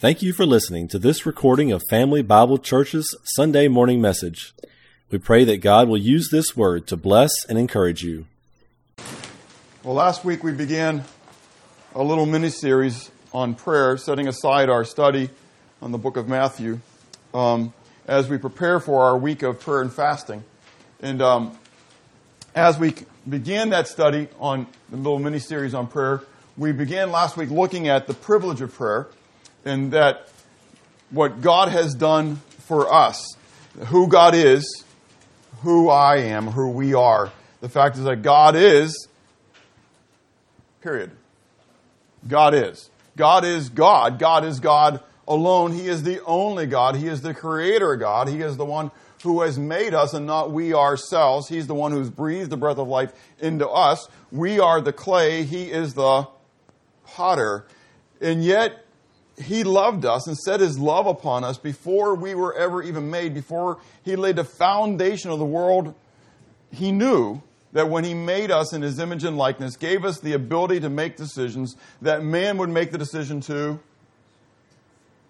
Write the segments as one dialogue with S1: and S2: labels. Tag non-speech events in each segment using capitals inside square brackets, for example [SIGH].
S1: Thank you for listening to this recording of Family Bible Church's Sunday morning message. We pray that God will use this word to bless and encourage you.
S2: Well, last week we began a little mini series on prayer, setting aside our study on the book of Matthew um, as we prepare for our week of prayer and fasting. And um, as we began that study on the little mini series on prayer, we began last week looking at the privilege of prayer and that what God has done for us, who God is, who I am, who we are. The fact is that God is, period. God is. God is God. God is God alone. He is the only God. He is the creator God. He is the one who has made us and not we ourselves. He's the one who's breathed the breath of life into us. We are the clay. He is the potter. And yet, he loved us and set his love upon us before we were ever even made, before he laid the foundation of the world. He knew that when he made us in his image and likeness, gave us the ability to make decisions, that man would make the decision to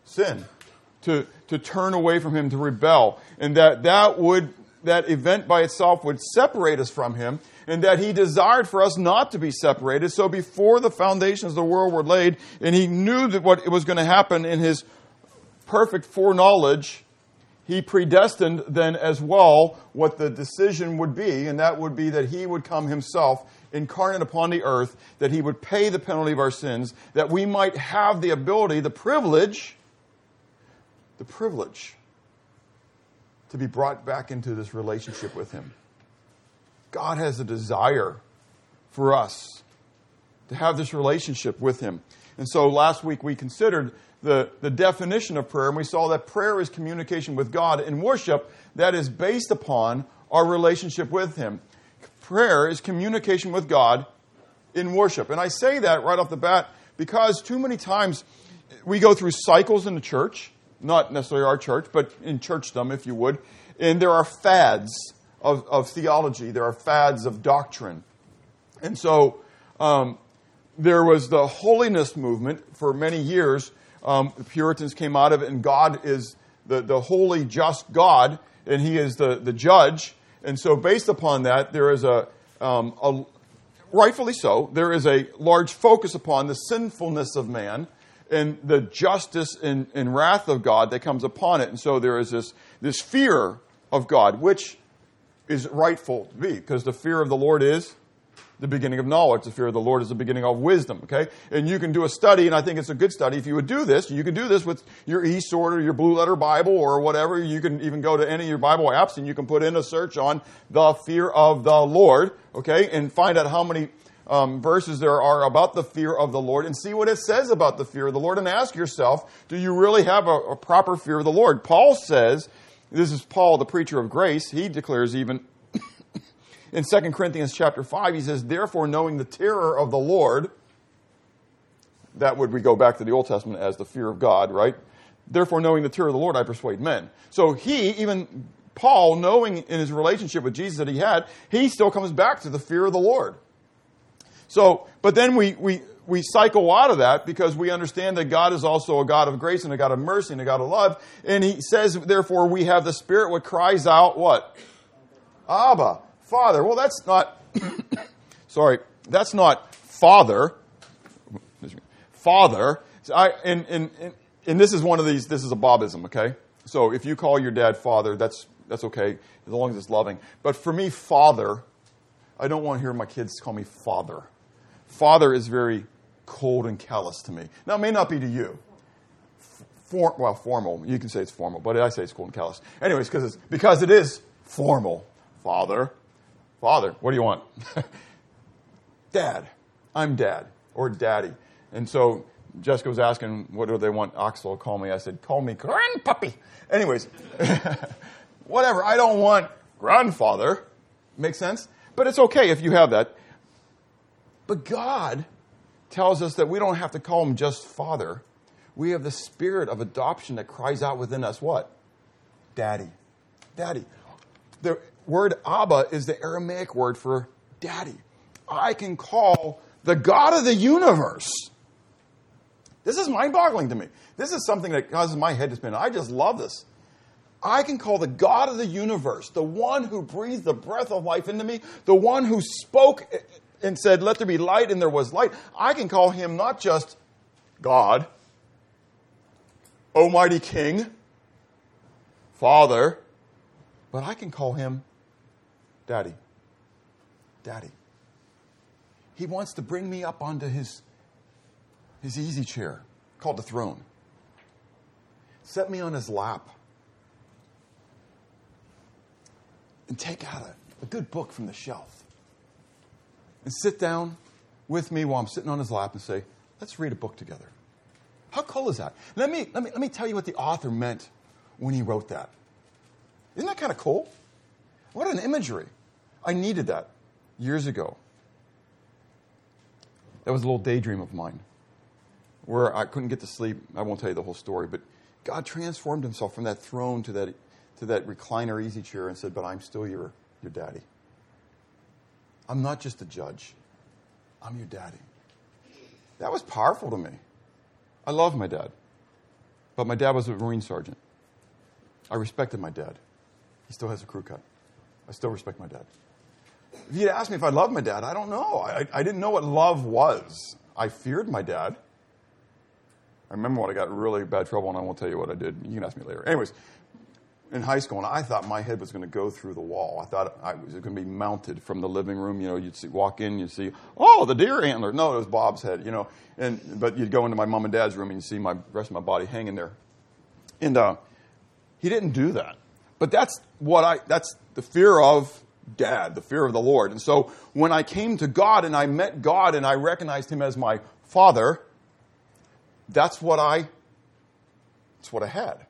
S2: sin, to, to turn away from him, to rebel, and that that would that event by itself would separate us from him, and that he desired for us not to be separated. So before the foundations of the world were laid, and he knew that what it was going to happen in his perfect foreknowledge, he predestined then as well what the decision would be, and that would be that he would come himself incarnate upon the earth, that he would pay the penalty of our sins, that we might have the ability, the privilege, the privilege to be brought back into this relationship with him. God has a desire for us to have this relationship with Him. And so last week we considered the, the definition of prayer, and we saw that prayer is communication with God, in worship that is based upon our relationship with Him. Prayer is communication with God in worship. And I say that right off the bat because too many times we go through cycles in the church, not necessarily our church, but in churchdom, if you would, and there are fads of, of theology, there are fads of doctrine. And so um, there was the holiness movement for many years. Um, the Puritans came out of it, and God is the, the holy, just God, and He is the, the judge. And so, based upon that, there is a, um, a rightfully so, there is a large focus upon the sinfulness of man and the justice and, and wrath of God that comes upon it. And so, there is this, this fear of God, which is rightful to be, because the fear of the Lord is the beginning of knowledge. The fear of the Lord is the beginning of wisdom, okay? And you can do a study, and I think it's a good study. If you would do this, you can do this with your eSword or your Blue Letter Bible or whatever. You can even go to any of your Bible apps and you can put in a search on the fear of the Lord, okay? And find out how many um, verses there are about the fear of the Lord and see what it says about the fear of the Lord and ask yourself, do you really have a, a proper fear of the Lord? Paul says this is Paul, the preacher of grace. He declares even [COUGHS] in 2 Corinthians chapter 5, he says, Therefore, knowing the terror of the Lord, that would we go back to the Old Testament as the fear of God, right? Therefore, knowing the terror of the Lord, I persuade men. So he, even Paul, knowing in his relationship with Jesus that he had, he still comes back to the fear of the Lord. So, but then we, we, we cycle out of that because we understand that God is also a God of grace and a God of mercy and a God of love. And he says, therefore, we have the Spirit what cries out, what? Abba, Father. Well, that's not, [COUGHS] sorry, that's not Father. Father. I, and, and, and, and this is one of these, this is a Bobism, okay? So if you call your dad Father, that's, that's okay, as long as it's loving. But for me, Father, I don't want to hear my kids call me Father. Father is very cold and callous to me. Now, it may not be to you. For, well, formal. You can say it's formal, but I say it's cold and callous. Anyways, because it's because it is formal. Father, father, what do you want? [LAUGHS] dad, I'm dad or daddy. And so Jessica was asking, what do they want Axel to call me? I said, call me grandpuppy. Anyways, [LAUGHS] whatever. I don't want grandfather. Make sense? But it's okay if you have that. But God tells us that we don't have to call him just Father. We have the spirit of adoption that cries out within us what? Daddy. Daddy. The word Abba is the Aramaic word for daddy. I can call the God of the universe. This is mind boggling to me. This is something that causes my head to spin. I just love this. I can call the God of the universe, the one who breathed the breath of life into me, the one who spoke and said, Let there be light, and there was light. I can call him not just God, Almighty King, Father, but I can call him Daddy. Daddy. He wants to bring me up onto his, his easy chair called the throne. Set me on his lap. And take out a, a good book from the shelf. And sit down with me while I'm sitting on his lap and say, let's read a book together. How cool is that? Let me, let me, let me tell you what the author meant when he wrote that. Isn't that kind of cool? What an imagery. I needed that years ago. That was a little daydream of mine where I couldn't get to sleep. I won't tell you the whole story, but God transformed himself from that throne to that, to that recliner easy chair and said, But I'm still your, your daddy. I'm not just a judge, I'm your daddy. That was powerful to me. I love my dad, but my dad was a Marine sergeant. I respected my dad. He still has a crew cut. I still respect my dad. If you'd asked me if I loved my dad, I don't know. I, I didn't know what love was. I feared my dad. I remember when I got really bad trouble, and I won't tell you what I did. You can ask me later. Anyways, in high school, and I thought my head was going to go through the wall. I thought I was going to be mounted from the living room. You know, you'd see, walk in, you'd see, oh, the deer antler. No, it was Bob's head. You know, and but you'd go into my mom and dad's room and you'd see my rest of my body hanging there. And uh, he didn't do that. But that's what I. That's the fear of dad, the fear of the Lord. And so when I came to God and I met God and I recognized Him as my Father, that's what I. That's what I had.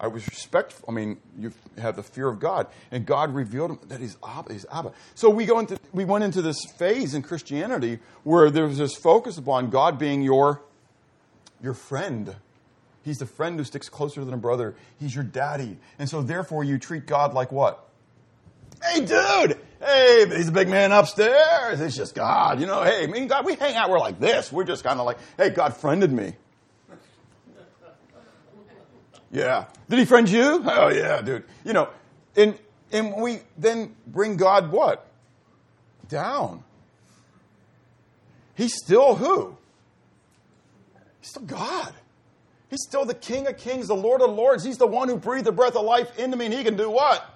S2: I was respectful. I mean, you have the fear of God, and God revealed that He's Abba. He's Abba. So we go into we went into this phase in Christianity where there was this focus upon God being your your friend. He's the friend who sticks closer than a brother. He's your daddy, and so therefore you treat God like what? Hey, dude. Hey, he's a big man upstairs. It's just God. You know, hey, me and God, we hang out. We're like this. We're just kind of like, hey, God friended me. [LAUGHS] Yeah. Did he friend you? Oh yeah, dude. You know, and and we then bring God what? Down. He's still who? He's still God. He's still the King of Kings, the Lord of Lords. He's the one who breathed the breath of life into me, and he can do what?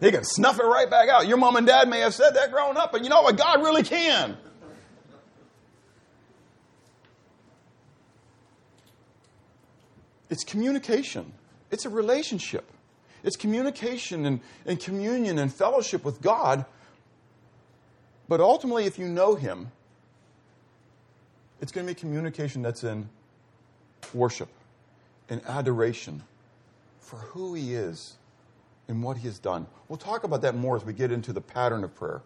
S2: He can snuff it right back out. Your mom and dad may have said that growing up, but you know what? God really can. It's communication. It's a relationship. It's communication and, and communion and fellowship with God. But ultimately, if you know Him, it's going to be communication that's in worship and adoration for who He is and what He has done. We'll talk about that more as we get into the pattern of prayer.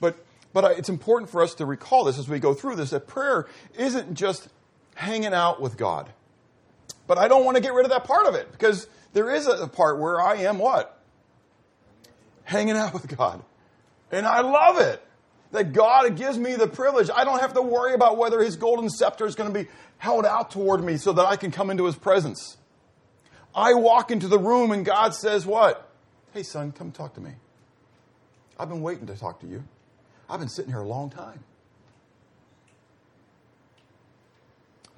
S2: But, but it's important for us to recall this as we go through this that prayer isn't just hanging out with God. But I don't want to get rid of that part of it because there is a part where I am what? Hanging out [LAUGHS] with God. And I love it that God gives me the privilege. I don't have to worry about whether his golden scepter is going to be held out toward me so that I can come into his presence. I walk into the room and God says, What? Hey, son, come talk to me. I've been waiting to talk to you. I've been sitting here a long time.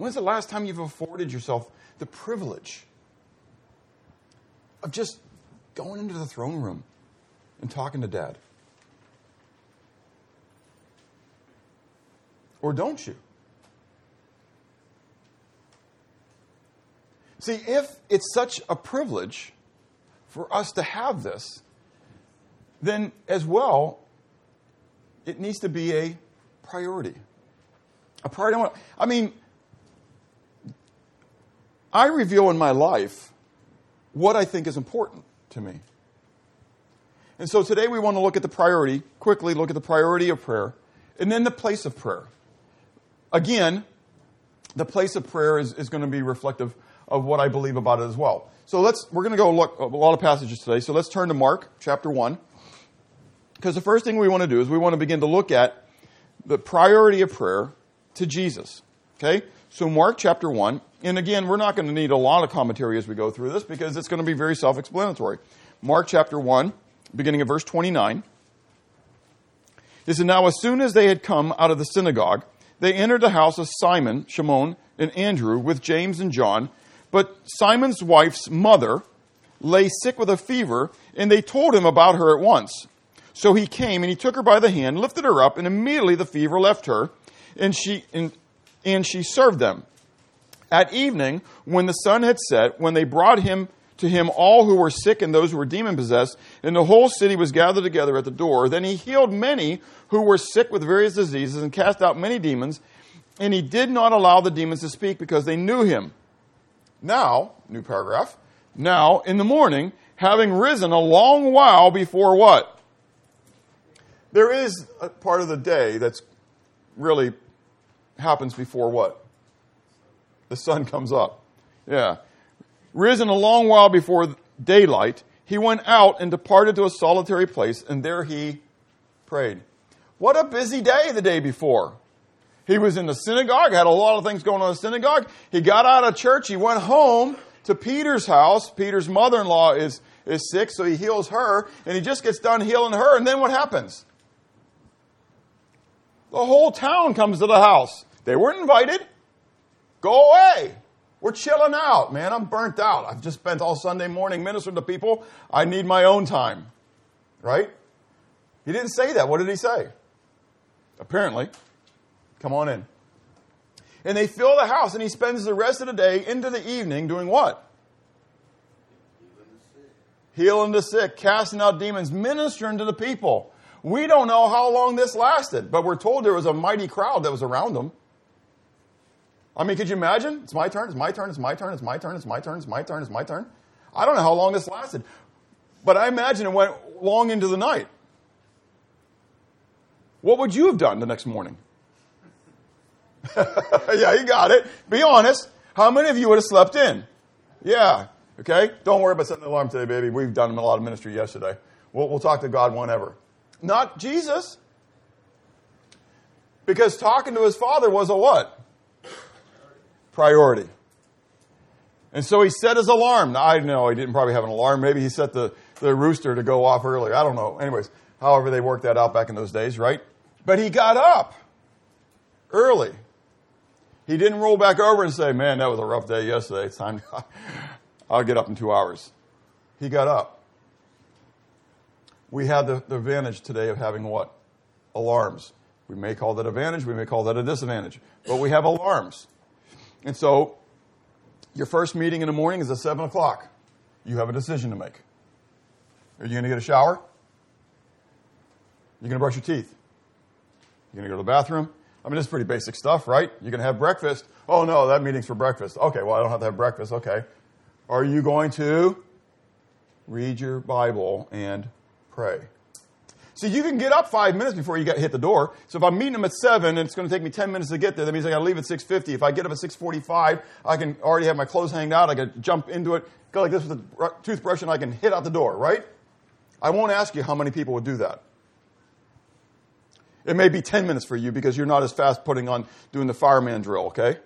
S2: When's the last time you've afforded yourself the privilege of just going into the throne room and talking to dad? Or don't you? See, if it's such a privilege for us to have this, then as well, it needs to be a priority. A priority. I mean, I reveal in my life what I think is important to me. And so today we want to look at the priority, quickly look at the priority of prayer, and then the place of prayer. Again, the place of prayer is, is going to be reflective of what I believe about it as well. So let's, we're going to go look a lot of passages today. So let's turn to Mark chapter 1. Because the first thing we want to do is we want to begin to look at the priority of prayer to Jesus. Okay? So, Mark chapter 1, and again, we're not going to need a lot of commentary as we go through this because it's going to be very self explanatory. Mark chapter 1, beginning of verse 29. It said, Now, as soon as they had come out of the synagogue, they entered the house of Simon, Shimon, and Andrew with James and John. But Simon's wife's mother lay sick with a fever, and they told him about her at once. So he came and he took her by the hand, lifted her up, and immediately the fever left her, and she, and, and she served them. At evening, when the sun had set, when they brought him to him all who were sick and those who were demon possessed, and the whole city was gathered together at the door. Then he healed many who were sick with various diseases and cast out many demons, and he did not allow the demons to speak because they knew him. Now, new paragraph, now in the morning, having risen a long while before what? There is a part of the day that's really happens before what? The sun comes up. Yeah. Risen a long while before daylight, he went out and departed to a solitary place, and there he prayed. What a busy day the day before. He was in the synagogue, had a lot of things going on in the synagogue. He got out of church, he went home to Peter's house. Peter's mother in law is, is sick, so he heals her, and he just gets done healing her, and then what happens? The whole town comes to the house. They weren't invited. Go away. We're chilling out, man. I'm burnt out. I've just spent all Sunday morning ministering to people. I need my own time. Right? He didn't say that. What did he say? Apparently. Come on in. And they fill the house, and he spends the rest of the day into the evening doing what? Healing the sick, casting out demons, ministering to the people. We don't know how long this lasted, but we're told there was a mighty crowd that was around him. I mean, could you imagine? It's my turn, it's my turn, it's my turn, it's my turn, it's my turn, it's my turn, it's my turn. I don't know how long this lasted, but I imagine it went long into the night. What would you have done the next morning? [LAUGHS] yeah, you got it. Be honest. How many of you would have slept in? Yeah. Okay? Don't worry about setting the alarm today, baby. We've done a lot of ministry yesterday. We'll, we'll talk to God whenever. Not Jesus. Because talking to his father was a what? Priority. And so he set his alarm. Now, I know he didn't probably have an alarm. Maybe he set the, the rooster to go off earlier. I don't know. Anyways, however they worked that out back in those days, right? But he got up early. He didn't roll back over and say, Man, that was a rough day yesterday. It's time to, [LAUGHS] I'll get up in two hours. He got up. We have the, the advantage today of having what? Alarms. We may call that advantage, we may call that a disadvantage, but we have alarms. And so, your first meeting in the morning is at 7 o'clock. You have a decision to make. Are you going to get a shower? You're going to brush your teeth? You're going to go to the bathroom? I mean, this is pretty basic stuff, right? You're going to have breakfast. Oh, no, that meeting's for breakfast. Okay, well, I don't have to have breakfast. Okay. Are you going to read your Bible and pray? See, you can get up five minutes before you get hit the door. So if I'm meeting them at seven and it's going to take me ten minutes to get there, that means I got to leave at six fifty. If I get up at six forty-five, I can already have my clothes hanged out. I can jump into it, go like this with a toothbrush, and I can hit out the door. Right? I won't ask you how many people would do that. It may be 10 minutes for you because you're not as fast putting on doing the fireman drill, okay?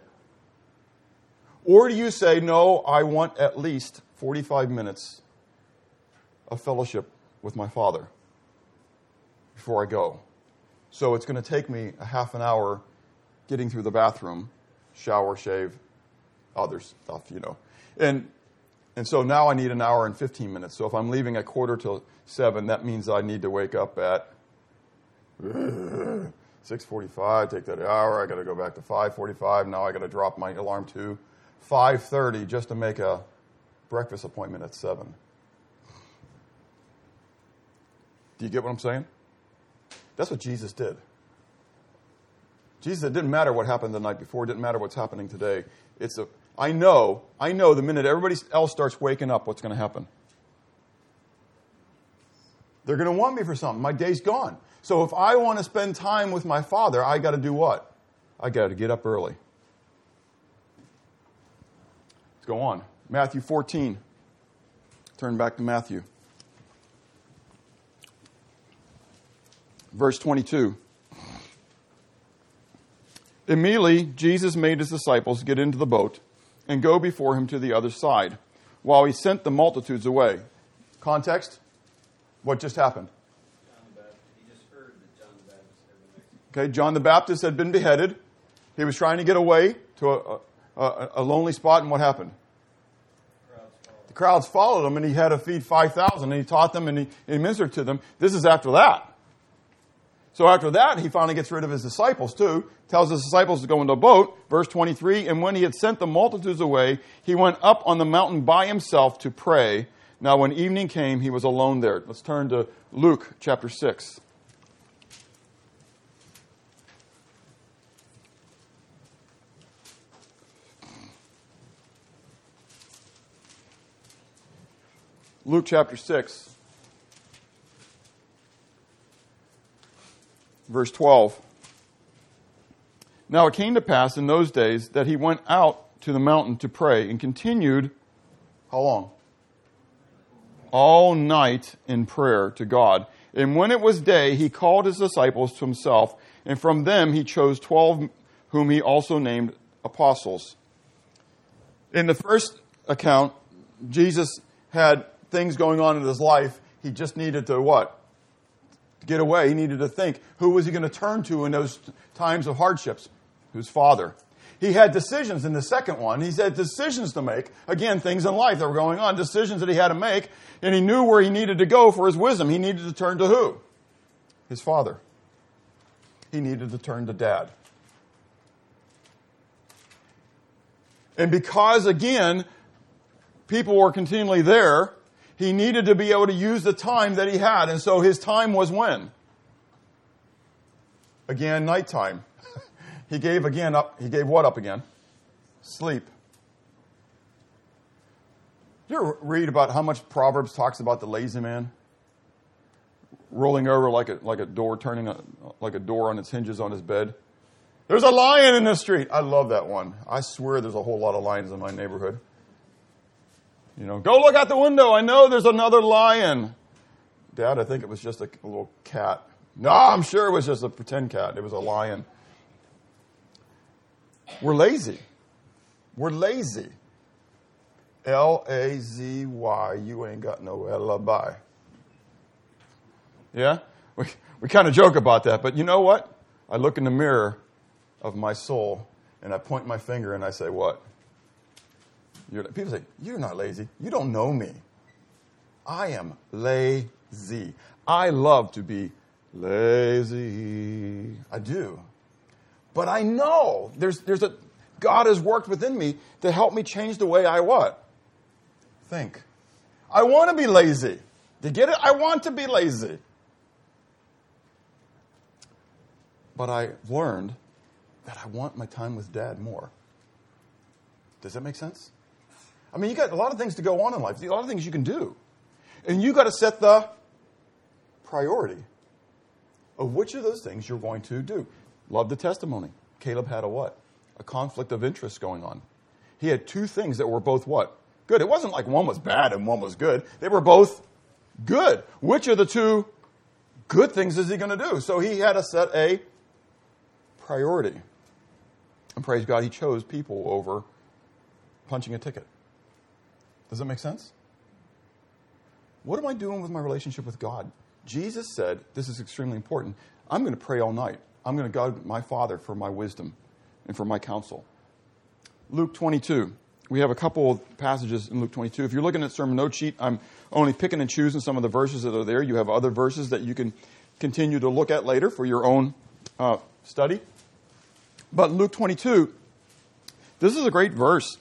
S2: Or do you say, no, I want at least 45 minutes of fellowship with my Father before I go? So it's going to take me a half an hour getting through the bathroom, shower, shave, other stuff, you know. And, and so now I need an hour and 15 minutes. So if I'm leaving at quarter till seven, that means I need to wake up at [SIGHS] 6:45, take that hour. I got to go back to 5:45. Now I got to drop my alarm to 5:30 just to make a breakfast appointment at 7. Do you get what I'm saying? That's what Jesus did. Jesus, it didn't matter what happened the night before, it didn't matter what's happening today. It's a I know, I know the minute everybody else starts waking up, what's going to happen? They're going to want me for something. My day's gone. So if I want to spend time with my father, I got to do what? I got to get up early. Let's go on. Matthew 14. Turn back to Matthew. Verse 22. Immediately, Jesus made his disciples get into the boat and go before him to the other side, while he sent the multitudes away. Context? What just happened? Okay, John the Baptist had been beheaded. He was trying to get away to a, a, a lonely spot, and what happened? The crowds followed him, and he had to feed 5,000, and he taught them and he, he ministered to them. This is after that. So after that, he finally gets rid of his disciples too. Tells his disciples to go into a boat. Verse 23, and when he had sent the multitudes away, he went up on the mountain by himself to pray. Now when evening came, he was alone there. Let's turn to Luke chapter 6. Luke chapter 6. Verse 12. Now it came to pass in those days that he went out to the mountain to pray and continued, how long? All night in prayer to God. And when it was day, he called his disciples to himself, and from them he chose twelve, whom he also named apostles. In the first account, Jesus had things going on in his life. He just needed to what? Get away, he needed to think who was he going to turn to in those times of hardships? His father. He had decisions in the second one. He had decisions to make. Again, things in life that were going on, decisions that he had to make, and he knew where he needed to go for his wisdom. He needed to turn to who? His father. He needed to turn to dad. And because, again, people were continually there, he needed to be able to use the time that he had. And so his time was when? Again, nighttime. [LAUGHS] he gave again up. He gave what up again? Sleep. You ever read about how much Proverbs talks about the lazy man? Rolling over like a, like a door, turning a, like a door on its hinges on his bed. There's a lion in the street. I love that one. I swear there's a whole lot of lions in my neighborhood. You know, go look out the window. I know there's another lion. Dad, I think it was just a, little cat. No, I'm sure it was just a pretend cat. It was a lion. We're lazy. We're lazy. L A Z Y. You ain't got no alibi. Yeah? We, we kind of joke about that, but you know what? I look in the mirror of my soul and I point my finger and I say, What? You're, people say, You're not lazy. You don't know me. I am lazy. I love to be lazy. I do. But I know there's, there's a, God has worked within me to help me change the way I what? Think. I want to be lazy. Do you get it? I want to be lazy. But I've learned that I want my time with dad more. Does that make sense? I mean, you got a lot of things to go on in life, a lot of things you can do. And you got to set the priority of which of those things you're going to do. Love the testimony. Caleb had a what? A conflict of interest going on. He had two things that were both what? Good. It wasn't like one was bad and one was good. They were both good. Which of the two good things is he going to do? So he had to set a priority. And praise God, he chose people over punching a ticket. Does that make sense? What am I doing with my relationship with God? Jesus said, this is extremely important. I'm going to pray all night. I'm going to God my Father for my wisdom and for my counsel. Luke 22. We have a couple of passages in Luke 22. If you're looking at sermon note sheet, I'm only picking and choosing some of the verses that are there. You have other verses that you can continue to look at later for your own uh, study. But Luke 22, this is a great verse.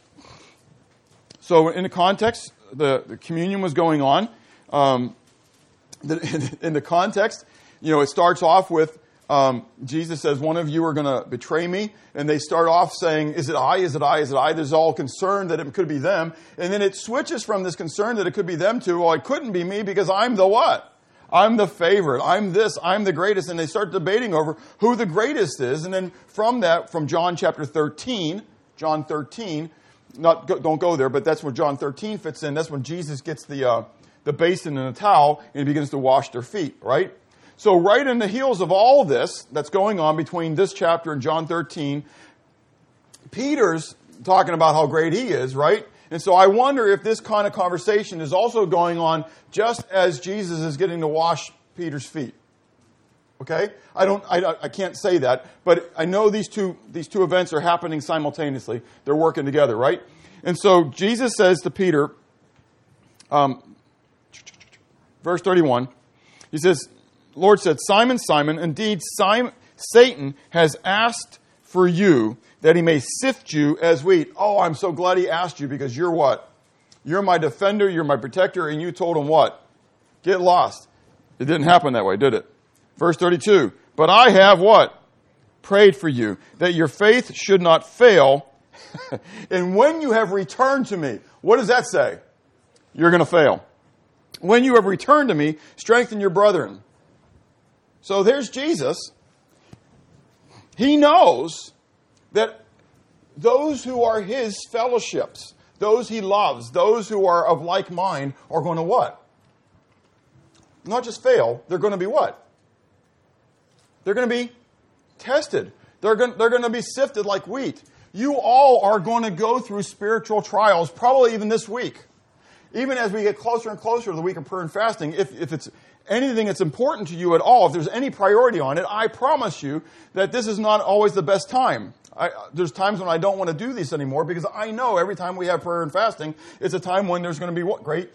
S2: So, in the context, the, the communion was going on. Um, the, [LAUGHS] in, the context, you know, it starts off with um, Jesus says, One of you are going to betray me. And they start off saying, Is it I? Is it I? Is it I? There's all concern that it could be them. And then it switches from this concern that it could be them to, Well, it couldn't be me because I'm the what? I'm the favorite. I'm this. I'm the greatest. And they start debating over who the greatest is. And then from that, from John chapter 13, John 13, not don't go there, but that's where John 13 fits in. That's when Jesus gets the uh, the basin and the towel and he begins to wash their feet, right? So, right in the heels of all this that's going on between this chapter and John 13, Peter's talking about how great he is, right? And so I wonder if this kind of conversation is also going on just as Jesus is getting to wash Peter's feet. Okay? I don't, I, I can't say that, but I know these two, these two events are happening simultaneously. They're working together, right? And so Jesus says to Peter, um, verse 31, he says, Lord said, Simon, Simon, indeed Simon, Satan has asked for you that he may sift you as wheat. Oh, I'm so glad he asked you because you're what? You're my defender, you're my protector, and you told him what? Get lost. It didn't happen that way, did it? Verse 32. But I have what? Prayed for you, that your faith should not fail. [LAUGHS] and when you have returned to me, what does that say? You're going to fail. When you have returned to me, strengthen your brethren. So there's Jesus. He knows that those who are his fellowships, those he loves, those who are of like mind, are going to what? Not just fail, they're going to be what? They're going to be tested. They're going, they're going to be sifted like wheat. You all are going to go through spiritual trials, probably even this week. Even as we get closer and closer to the week of prayer and fasting, if, if it's anything that's important to you at all, if there's any priority on it, I promise you that this is not always the best time. I, there's times when I don't want to do this anymore because I know every time we have prayer and fasting, it's a time when there's going to be what? Great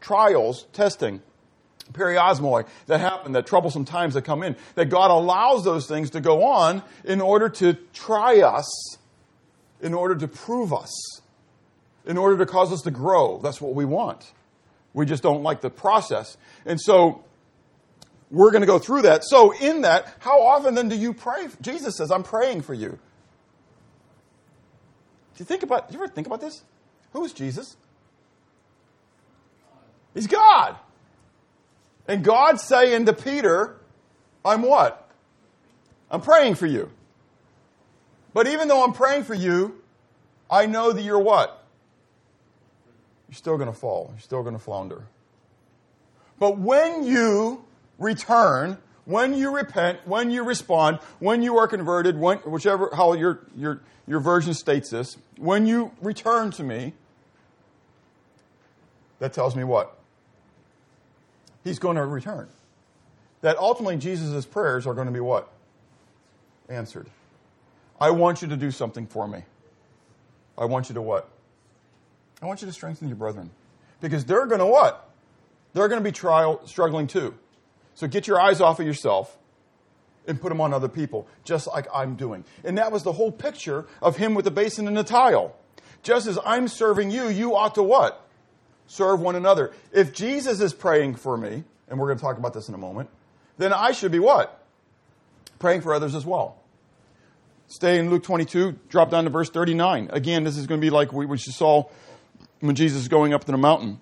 S2: trials, testing, peirasmoi that happen, that troublesome times that come in. That God allows those things to go on in order to try us, in order to prove us, in order to cause us to grow. That's what we want. We just don't like the process. And so we're going to go through that. So, in that, how often then do you pray? Jesus says, I'm praying for you. Do you think about, do you ever think about this? Who is Jesus? He's God. And God's saying to Peter, I'm what? I'm praying for you. But even though I'm praying for you, I know that you're what? You're still going to fall. You're still going to flounder. But when you return, when you repent, when you respond, when you are converted, when, whichever how your, your, your version states this, when you return to me, that tells me what? He's going to return. That ultimately Jesus' prayers are going to be what? Answered. I want you to do something for me. I want you to what? I want you to strengthen your brethren. Because they're going to what? They're going to be trial, struggling too. So get your eyes off of yourself and put them on other people, just like I'm doing. And that was the whole picture of him with the basin and the tile. Just as I'm serving you, you ought to what? Serve one another. If Jesus is praying for me, and we're going to talk about this in a moment, then I should be what? Praying for others as well. Stay in Luke 22, drop down to verse 39. Again, this is going to be like we, we saw when Jesus is going up to the mountain.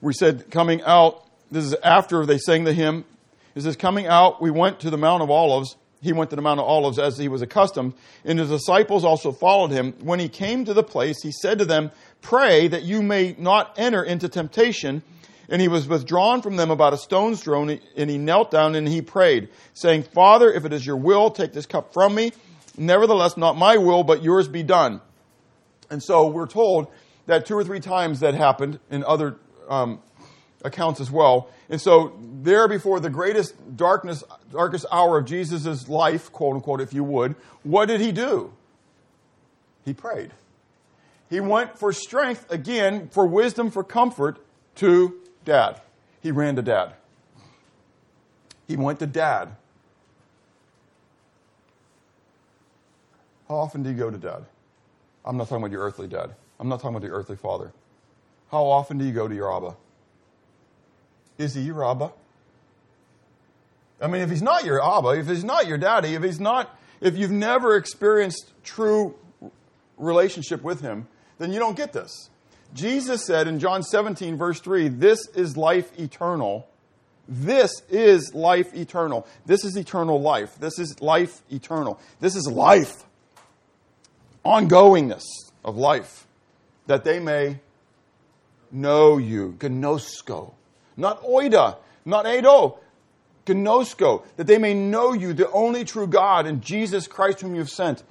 S2: We said, coming out this is after they sang the hymn. It says, Coming out, we went to the Mount of Olives. He went to the Mount of Olives as he was accustomed, and his disciples also followed him. When he came to the place, he said to them, Pray that you may not enter into temptation. And he was withdrawn from them about a stone's throw, and he knelt down and he prayed, saying, Father, if it is your will, take this cup from me. Nevertheless, not my will, but yours be done. And so we're told that two or three times that happened in other um, accounts as well. And so, there before the greatest darkness, darkest hour of Jesus' life, quote unquote, if you would, what did he do? He prayed. He went for strength, again, for wisdom, for comfort to dad. He ran to dad. He went to dad. How often do you go to dad? I'm not talking about your earthly dad. I'm not talking about your earthly father. How often do you go to your Abba? Is he your Abba? I mean, if he's not your Abba, if he's not your daddy, if he's not, if you've never experienced true relationship with him, then you don't get this. Jesus said in John 17, verse 3, This is life eternal. This is life eternal. This is eternal life. This is life eternal. This is life. Ongoingness of life. That they may know you. Gnosko not oida, not edo. Gnosko, that they may know you, the only true God, and Jesus Christ whom you've sent.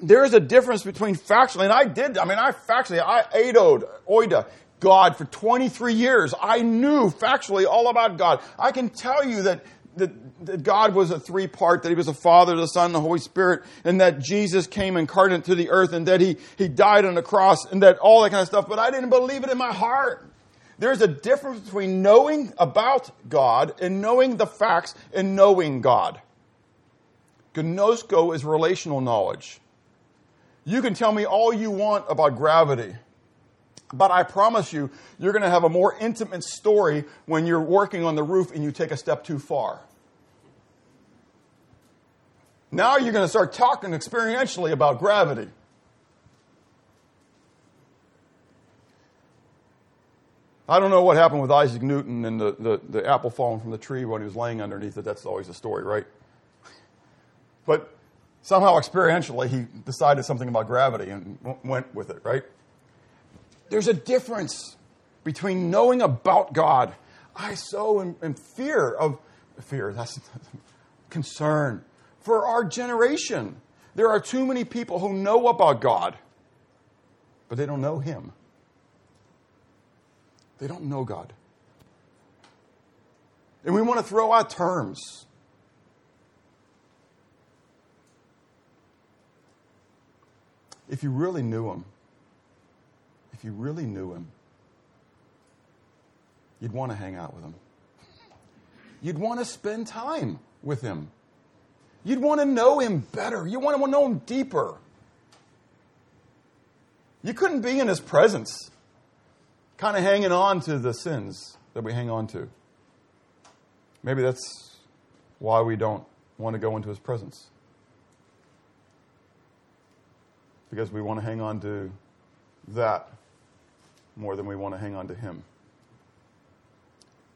S2: There is a difference between factually, and I did, I mean, I factually, I adoed, oida, God for 23 years. I knew factually all about God. I can tell you that, that, that God was a three part, that He was the Father, the Son, the Holy Spirit, and that Jesus came incarnate to the earth, and that He, he died on the cross, and that all that kind of stuff, but I didn't believe it in my heart. There's a difference between knowing about God and knowing the facts and knowing God. Gnosko is relational knowledge. You can tell me all you want about gravity, but I promise you, you're going to have a more intimate story when you're working on the roof and you take a step too far. Now you're going to start talking experientially about gravity. I don't know what happened with Isaac Newton and the, the, the, apple falling from the tree when he was laying underneath it. That's always a story, right? But somehow experientially, he decided something about gravity and went with it, right? There's a difference between knowing about God. I so in, in fear of fear, that's [LAUGHS] concern for our generation. There are too many people who know about God, but they don't know Him. They don't know God. And we want to throw out terms. If you really knew Him, if you really knew Him, you'd want to hang out with Him. You'd want to spend time with Him. You'd want to know Him better. You want to know Him deeper. You couldn't be in His presence kind of hanging on to the sins that we hang on to. Maybe that's why we don't want to go into his presence. Because we want to hang on to that more than we want to hang on to him.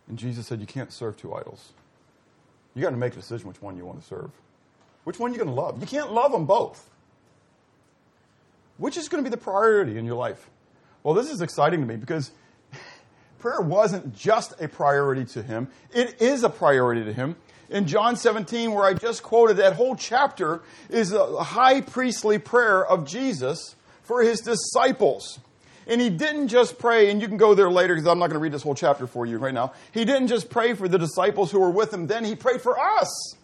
S2: And Jesus said, You can't serve two idols. You got to make a decision which one you want to serve. Which one you're going to love. You can't love them both. Which is going to be the priority in your life? Well, this is exciting to me because prayer wasn't just a priority to him, it is a priority to him. In John 17, where I just quoted, that whole chapter is a high priestly prayer of Jesus for his disciples. And he didn't just pray, and you can go there later because I'm not going to read this whole chapter for you right now. He didn't just pray for the disciples who were with him then, he prayed for us.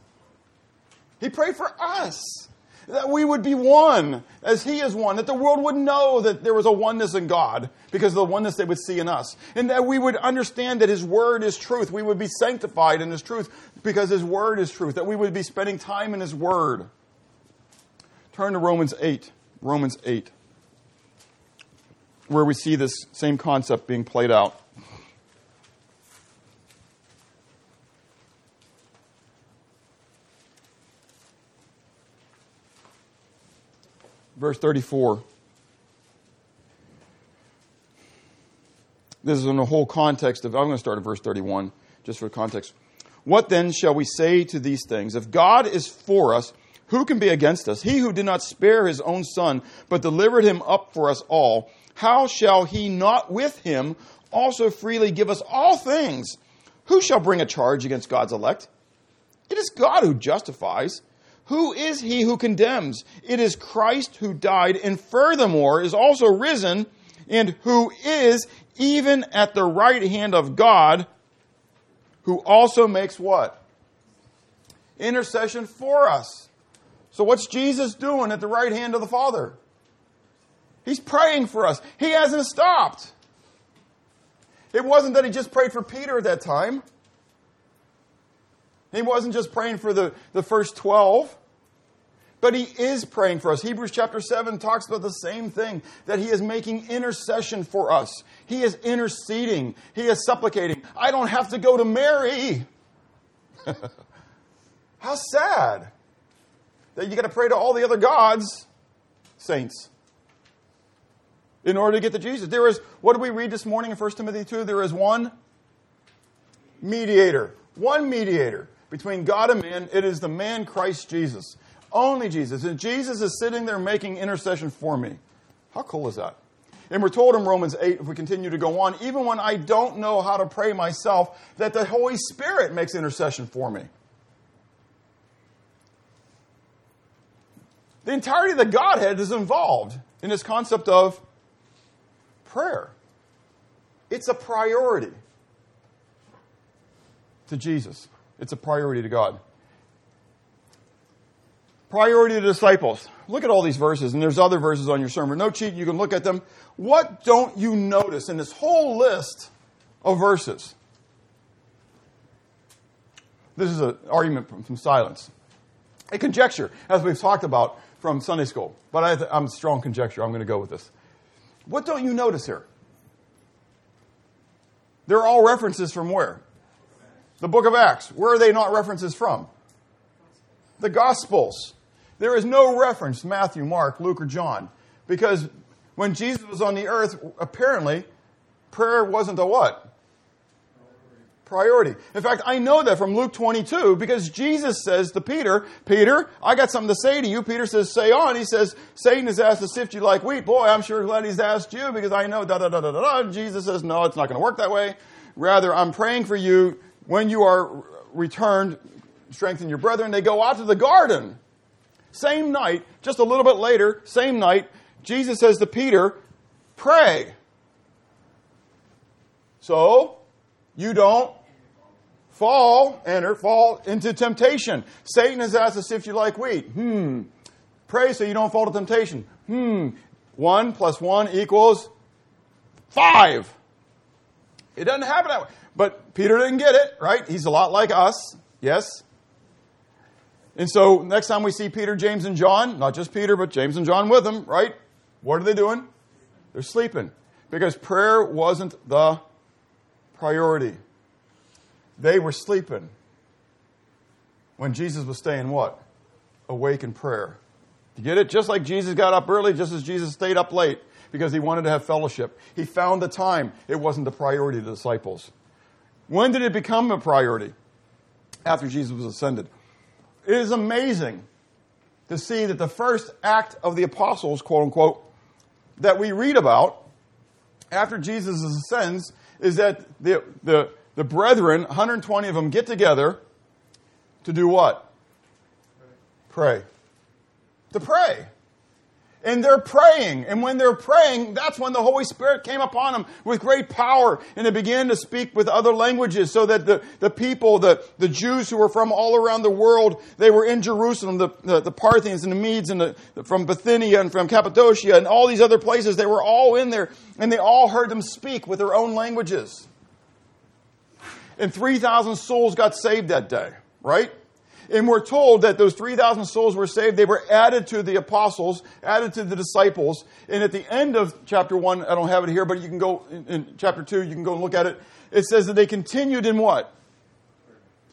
S2: He prayed for us that we would be one as He is one, that the world would know that there was a oneness in God because of the oneness they would see in us, and that we would understand that His Word is truth. We would be sanctified in His truth because His Word is truth, that we would be spending time in His Word. Turn to Romans 8. Romans 8, where we see this same concept being played out. Verse 34. This is in the whole context of, I'm going to start at verse 31, just for context. What then shall we say to these things? If God is for us, who can be against us? He who did not spare his own son, but delivered him up for us all, how shall he not with him also freely give us all things? Who shall bring a charge against God's elect? It is God who justifies. Who is he who condemns? It is Christ who died and furthermore is also risen and who is even at the right hand of God, who also makes what? Intercession for us. So what's Jesus doing at the right hand of the Father? He's praying for us. He hasn't stopped. It wasn't that he just prayed for Peter at that time. He wasn't just praying for the, the first 12, but he is praying for us. Hebrews chapter 7 talks about the same thing that he is making intercession for us. He is interceding, he is supplicating. I don't have to go to Mary. [LAUGHS] How sad that you got to pray to all the other gods, saints, in order to get to Jesus. There is, what did we read this morning in 1 Timothy 2? There is one mediator. One mediator between God and man, it is the man Christ Jesus. Only Jesus. And Jesus is sitting there making intercession for me. How cool is that? And we're told in Romans 8, if we continue to go on, even when I don't know how to pray myself, that the Holy Spirit makes intercession for me. The entirety of the Godhead is involved in this concept of prayer. It's a priority to Jesus, it's a priority to God. Priority to disciples. Look at all these verses, and there's other verses on your sermon. No cheat, you can look at them. What don't you notice in this whole list of verses? This is an argument from, from silence. A conjecture, as we've talked about from Sunday school, but I, am strong conjecture. I'm going to go with this. What don't you notice here? They're all references from where? The book of Acts. Where are they not references from? The Gospels. There is no reference Matthew, Mark, Luke, or John. Because when Jesus was on the earth, apparently, prayer wasn't a what? Priority. In fact, I know that from Luke 22 because Jesus says to Peter, Peter, I got something to say to you. Peter says, say on. He says, Satan has asked to sift you like wheat. Boy, I'm sure glad he's asked you because I know da da da da da. Jesus says, no, it's not going to work that way. Rather, I'm praying for you when you are returned, strengthen your brethren. They go out to the garden same night, just a little bit later, same night, Jesus says to Peter, Pray. So, you don't fall, enter, fall into temptation. Satan has asked to sift you like wheat. Hmm. Pray so you don't fall to temptation. Hmm. One plus one equals five. It doesn't happen that way. But Peter didn't get it, right? He's a lot like us. Yes? And so next time we see Peter, James, and John, not just Peter, but James and John with them, right? What are they doing? They're sleeping. Because prayer wasn't the priority. They were sleeping when Jesus was staying what? Awake in prayer. You get it? Just like Jesus got up early, just as Jesus stayed up late because he wanted to have fellowship. He found the time. It wasn't the priority of the disciples. When did it become a priority? After Jesus was ascended. It is amazing to see that the first act of the apostles, quote unquote, that we read about after Jesus ascends is that the, the, the brethren, 120 of them, get together to do what? Pray. To pray and they're praying. And when they're praying, that's when the Holy Spirit came upon them with great power. And they began to speak with other languages so that the, the people, the, the Jews who were from all around the world, they were in Jerusalem, the, the, the Parthians and the Medes and the, from Bithynia and from Cappadocia and all these other places. They were all in there and they all heard them speak with their own languages. And 3,000 souls got saved that day, right? And we're told that those 3,000 souls were saved. They were added to the apostles, added to the disciples. And at the end of chapter 1, I don't have it here, but you can go in, chapter 2, you can go and look at it. It says that they continued in what?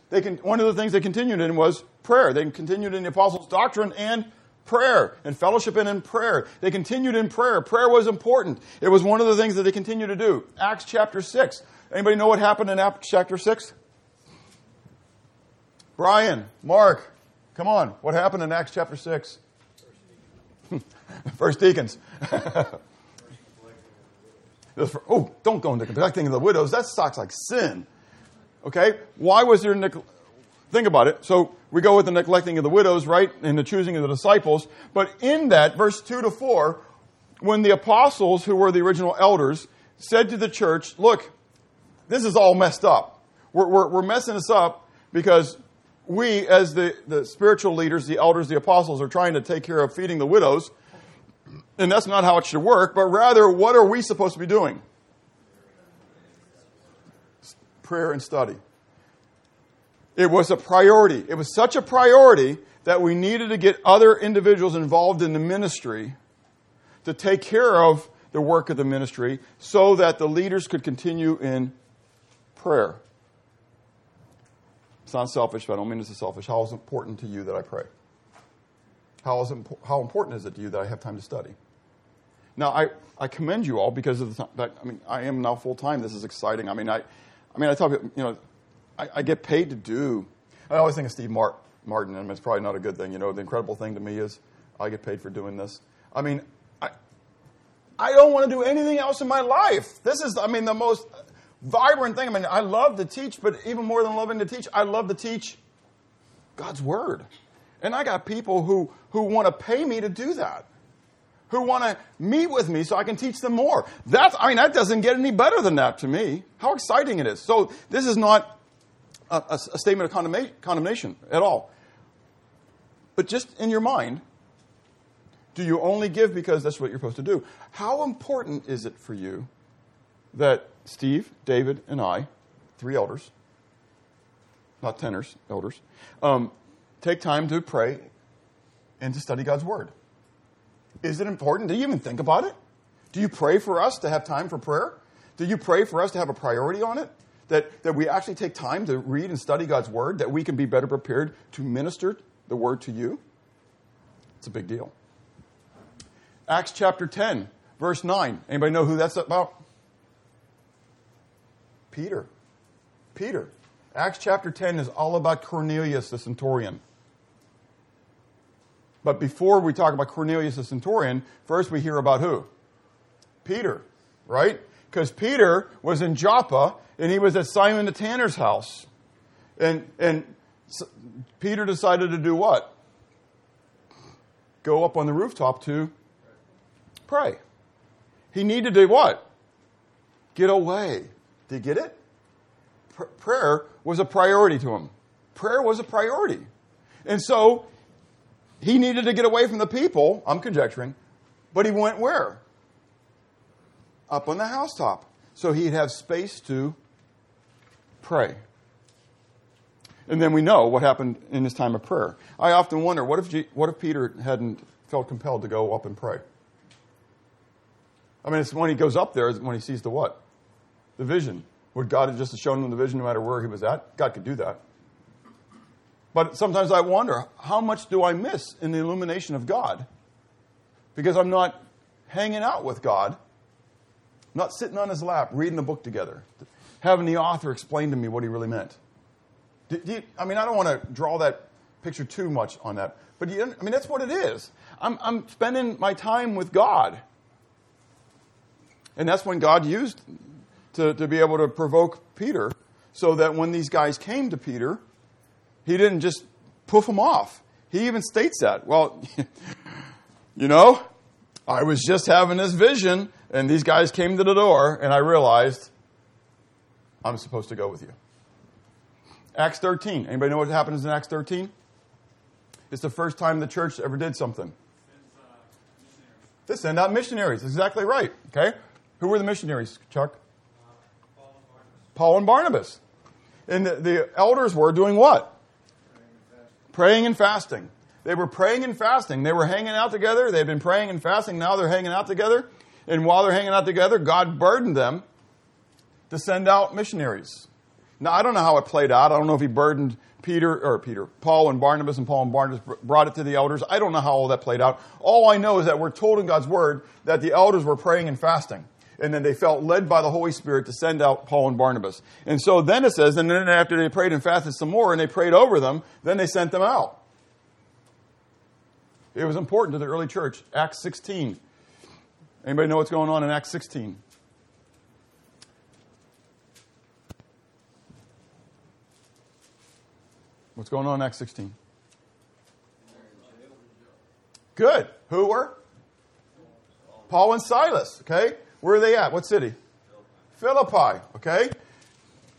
S2: They can, one of the things they continued in was prayer. They continued in the apostles' doctrine and prayer and fellowship and in prayer. They continued in prayer. Prayer was important. It was one of the things that they continued to do. Acts chapter 6. Anybody know what happened in Acts chapter 6? Brian, Mark, come on. What happened in Acts chapter 6? [LAUGHS] First deacons. [LAUGHS] oh, don't go into neglecting of the widows. That sucks like sin. Okay? Why was there neglect? Think about it. So we go with the neglecting of the widows, right? And the choosing of the disciples. But in that, verse 2 to 4, when the apostles, who were the original elders, said to the church, look, this is all messed up. We're, we're, we're messing this up because we, as the, the spiritual leaders, the elders, the apostles, are trying to take care of feeding the widows. And that's not how it should work, but rather, what are we supposed to be doing? Prayer and study. It was a priority. It was such a priority that we needed to get other individuals involved in the ministry to take care of the work of the ministry so that the leaders could continue in prayer. Not selfish, but I don't mean it's selfish. How is it important to you that I pray? How, is it, how important is it to you that I have time to study? Now, I, I commend you all because of the time. I mean, I am now full time. This is exciting. I mean, I, I mean, I tell you, you know, I, I get paid to do. I always think of Steve Martin, and it's probably not a good thing. You know, the incredible thing to me is I get paid for doing this. I mean, I, I don't want to do anything else in my life. This is, I mean, the most vibrant thing. I mean, I love to teach, but even more than loving to teach, I love to teach God's Word. And I got people who, who want to pay me to do that, who want to meet with me so I can teach them more. That's, I mean, that doesn't get any better than that to me. How exciting it is. So this is not a, a, a statement of condemnation at all. But just in your mind, do you only give because that's what you're supposed to do? How important is it for you that Steve, David, and I, three elders, not tenors, elders, um, take time to pray and to study God's Word? Is it important? Do you even think about it? Do you pray for us to have time for prayer? Do you pray for us to have a priority on it? That, that we actually take time to read and study God's Word, that we can be better prepared to minister the Word to you? It's a big deal. Acts chapter 10, verse 9. Anybody know who that's about? Peter. Peter. Acts chapter 10 is all about Cornelius the centurion. But before we talk about Cornelius the centurion, first we hear about who? Peter, right? Because Peter was in Joppa and he was at Simon the tanner's house. And, and Peter decided to do what? Go up on the rooftop to Pray. He needed to do what? Get away. Did you get it? Pr- prayer was a priority to him. Prayer was a priority. And so he needed to get away from the people, I'm conjecturing, but he went where? Up on the housetop. So he'd have space to pray. And then we know what happened in his time of prayer. I often wonder what if, G- what if Peter hadn't felt compelled to go up and pray? I mean, it's when he goes up there when he sees the what? The vision. Would God have just shown him the vision no matter where he was at? God could do that. But sometimes I wonder, how much do I miss in the illumination of God? Because I'm not hanging out with God, not sitting on his lap, reading the book together, having the author explain to me what he really meant. Do, do you, I mean, I don't want to draw that picture too much on that, but you, I mean, that's what it is. I'm, I'm spending my time with God. And that's when God used to, to be able to provoke Peter so that when these guys came to Peter, he didn't just poof them off. He even states that. Well, [LAUGHS] you know, I was just having this vision, and these guys came to the door, and I realized I'm supposed to go with you. Acts 13. Anybody know what happens in Acts 13? It's the first time the church ever did something. They send out missionaries. Exactly right. Okay? Who were the missionaries, Chuck? Paul and Barnabas. And the, the, elders were doing what? Praying and fasting. They were praying and fasting. They were hanging out together. They've been praying and fasting. Now they're hanging out together. And while they're hanging out together, God burdened them to send out missionaries. Now, I don't know how it played out. I don't know if he burdened Peter, or Peter, Paul and Barnabas, and Paul and Barnabas brought it to the elders. I don't know how all that played out. All I know is that we're told in God's word that the elders were praying and fasting and then they felt led by the Holy Spirit to send out Paul and Barnabas. And so then it says, and then after they prayed and fasted some more and they prayed over them, then they sent them out. It was important to the early church. Acts 16. Anybody know what's going on in Acts 16? What's going on in Acts 16? Good. Who were? Paul and Silas, okay? Where are they at? What city? Philippi. Philippi, okay?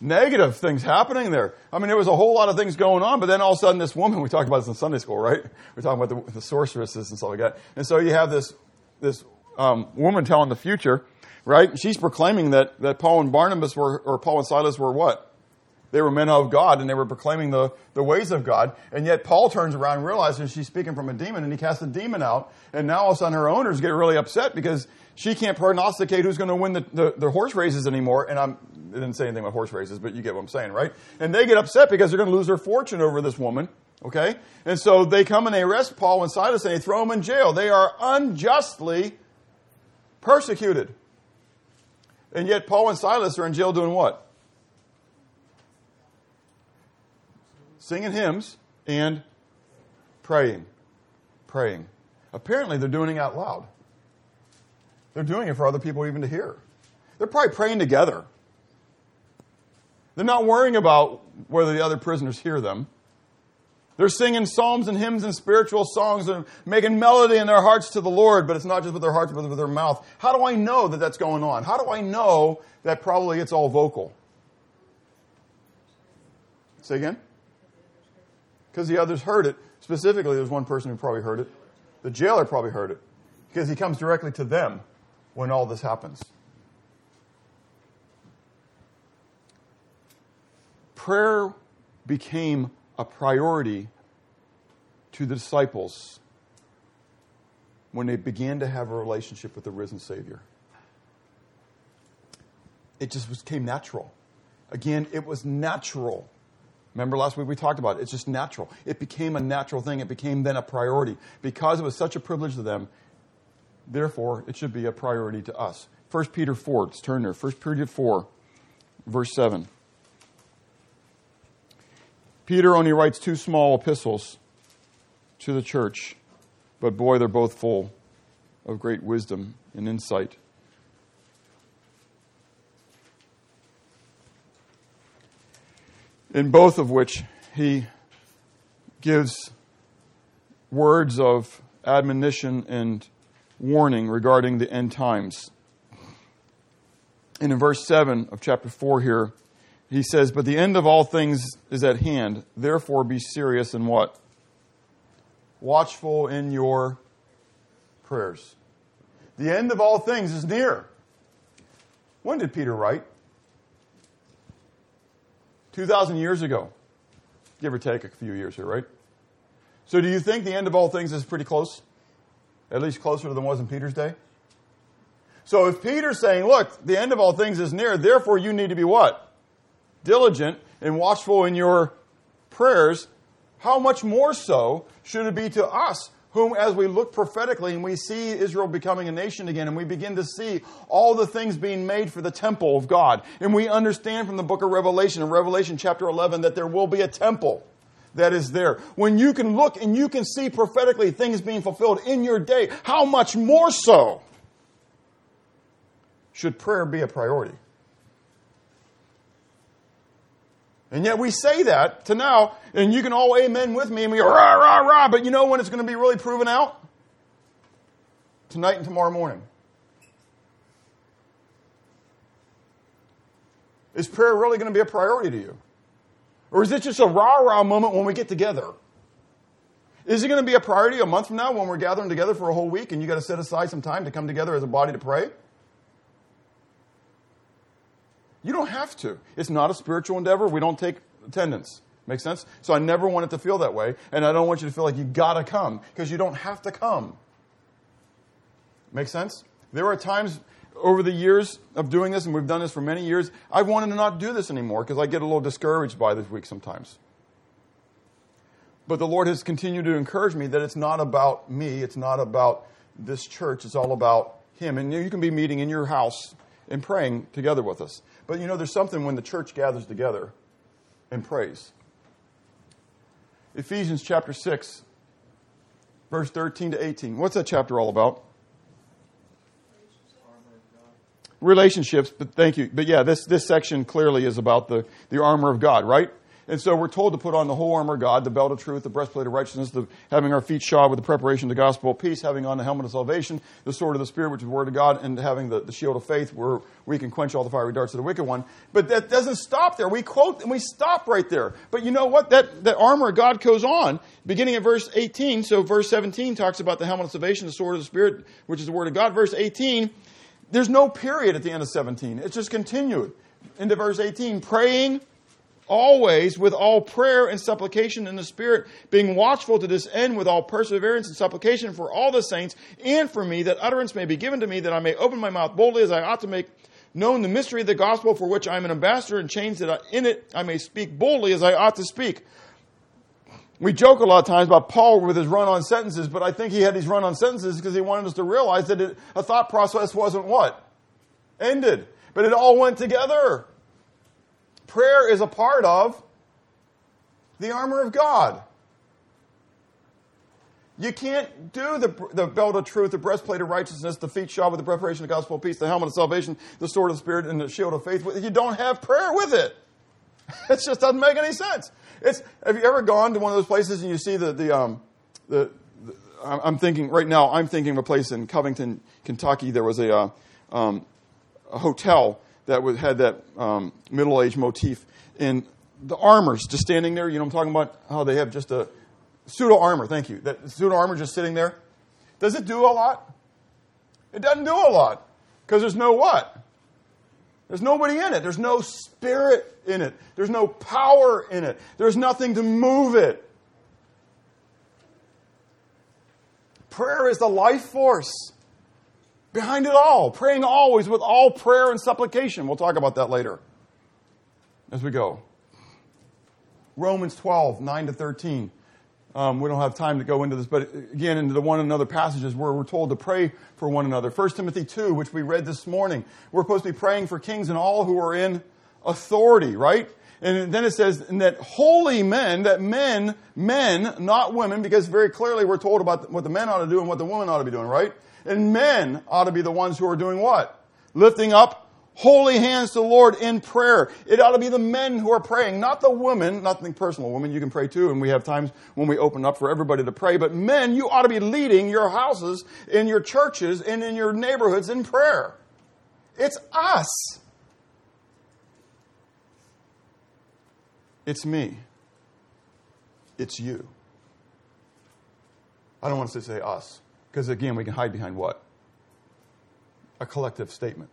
S2: Negative things happening there. I mean, there was a whole lot of things going on, but then all of a sudden this woman, [LAUGHS] we talked about this in Sunday school, right? We're talking about the, the sorceresses and stuff like that. And so you have this, this um, woman telling the future, right? She's proclaiming that, that Paul and Barnabas were, or Paul and Silas were what? They were men of God and they were proclaiming the, the ways of God. And yet Paul turns around and realizes she's speaking from a demon and he casts the demon out. And now all of a sudden her owners get really upset because she can't prognosticate who's going to win the, the, the, horse races anymore. And I'm, I didn't say anything about horse races, but you get what I'm saying, right? And they get upset because they're going to lose their fortune over this woman. Okay? And so they come and they arrest Paul and Silas and they throw them in jail. They are unjustly persecuted. And yet Paul and Silas are in jail doing what? Singing hymns and praying. Praying. Apparently they're doing it out loud. They're doing it for other people even to hear. They're probably praying together. They're not worrying about whether the other prisoners hear them. They're singing psalms and hymns and spiritual songs and making melody in their hearts to the Lord, but it's not just with their hearts, but with their mouth. How do I know that that's going on? How do I know that probably it's all vocal? Say again? Because the others heard it. Specifically, there's one person who probably heard it. The jailer probably heard it because he comes directly to them when all this happens. Prayer became a priority to the disciples when they began to have a relationship with the risen Savior. It just became natural. Again, it was natural. Remember last week we talked about it. It's just natural. It became a natural thing. It became then a priority. Because it was such a privilege to them, therefore, it should be a priority to us. 1 Peter 4, let's turn there. 1 Peter 4, verse 7. Peter only writes two small epistles to the church, but boy, they're both full of great wisdom and insight. In both of which he gives words of admonition and warning regarding the end times. And in verse 7 of chapter 4 here, he says, But the end of all things is at hand. Therefore, be serious in what? Watchful in your prayers. The end of all things is near. When did Peter write? 2,000 years ago. Give or take a few years here, right? So, do you think the end of all things is pretty close? At least closer than was in Peter's day? So, if Peter's saying, look, the end of all things is near, therefore you need to be what? diligent and watchful in your prayers, how much more so should it be to us, whom, as we look prophetically and we see Israel becoming a nation again, and we begin to see all the things being made for the temple of God, and we understand from the book of Revelation, in Revelation chapter 11, that there will be a temple that is there. When you can look and you can see prophetically things being fulfilled in your day, how much more so should prayer be a priority? And yet we say that to now, and you can all amen with me, and we go, rah, rah, rah. But you know when it's going to be really proven out? Tonight and tomorrow morning. Is prayer really going to be a priority to you? Or is it just a rah rah moment when we get together? Is it going to be a priority a month from now when we're gathering together for a whole week and you got to set aside some time to come together as a body to pray? You don't have to. It's not a spiritual endeavor. We don't take attendance. Make sense? So I never want it to feel that way, and I don't want you to feel like you gotta come because you don't have to come. Make sense? There are times over the years of doing this, and we've done this for many years, I've wanted to not do this anymore because I get a little discouraged by this week sometimes. But the Lord has continued to encourage me that it's not about me, it's not about this church, it's all about Him. And you can be meeting in your house and praying together with us. But you know, there's something when the church gathers together and prays. Ephesians chapter 6, verse 13 to 18. What's that chapter all about? Relationships, but thank you. But yeah, this, this section clearly is about the, the armor of God, right? And so we're told to put on the whole armor of God, the belt of truth, the breastplate of righteousness, the, having our feet shod with the preparation of the gospel of peace, having on the helmet of salvation, the sword of the Spirit, which is the word of God, and having the, the shield of faith where we can quench all the fiery darts of the wicked one. But that doesn't stop there. We quote and we stop right there. But you know what? That, that armor of God goes on, beginning at verse 18. So verse 17 talks about the helmet of salvation, the sword of the Spirit, which is the word of God. Verse 18, there's no period at the end of 17. It's just continued into verse 18, praying always with all prayer and supplication in the Spirit, being watchful to this end with all perseverance and supplication for all the saints and for me, that utterance may be given to me, that I may open my mouth boldly as I ought to make known the mystery of the gospel for which I am an ambassador and chains that I, in it I may speak boldly as I ought to speak. We joke a lot of times about Paul with his run on sentences, but I think he had these run on sentences because he wanted us to realize that it, a thought process wasn't what? Ended. But it all went together. Prayer is a part of the armor of God. You can't do the, the belt of truth, the breastplate of righteousness, the feet shod with the preparation of the gospel of peace, the helmet of salvation, the sword of the Spirit, and the shield of faith. You don't have prayer with it. [LAUGHS] It just doesn't make any sense. It's, have you ever gone to one of those places and you see the, the, um, the, the I'm thinking, right now, I'm thinking of a place in Covington, Kentucky. There was a, uh, um, a hotel that was, had that um, middle age motif. And the armor's just standing there. You know I'm talking about? How they have just a pseudo armor. Thank you. That pseudo armor just sitting there. Does it do a lot? It doesn't do a lot. Because there's no what? There's nobody in it. There's no spirit in it. There's no power in it. There's nothing to move it. Prayer is the life force behind it all. Praying always with all prayer and supplication. We'll talk about that later as we go. Romans 12, 9 to 13. Um, we don't have time to go into this, but again, into the one another passages where we're told to pray for one another. 1 Timothy 2, which we read this morning, we're supposed to be praying for kings and all who are in authority, right? And then it says that holy men, that men, men, not women, because very clearly we're told about what the men ought to do and what the women ought to be doing, right? And men ought to be the ones who are doing what? Lifting up holy hands to the Lord in prayer. It ought to be the men who are praying, not the women, nothing personal. Women, you can pray too, and we have times when we open up for everybody to pray. But men, you ought to be leading your houses, in your churches, and in your neighborhoods in prayer. It's us. It's me. It's you. I don't want to say us, because again, we can hide behind what? A collective statement.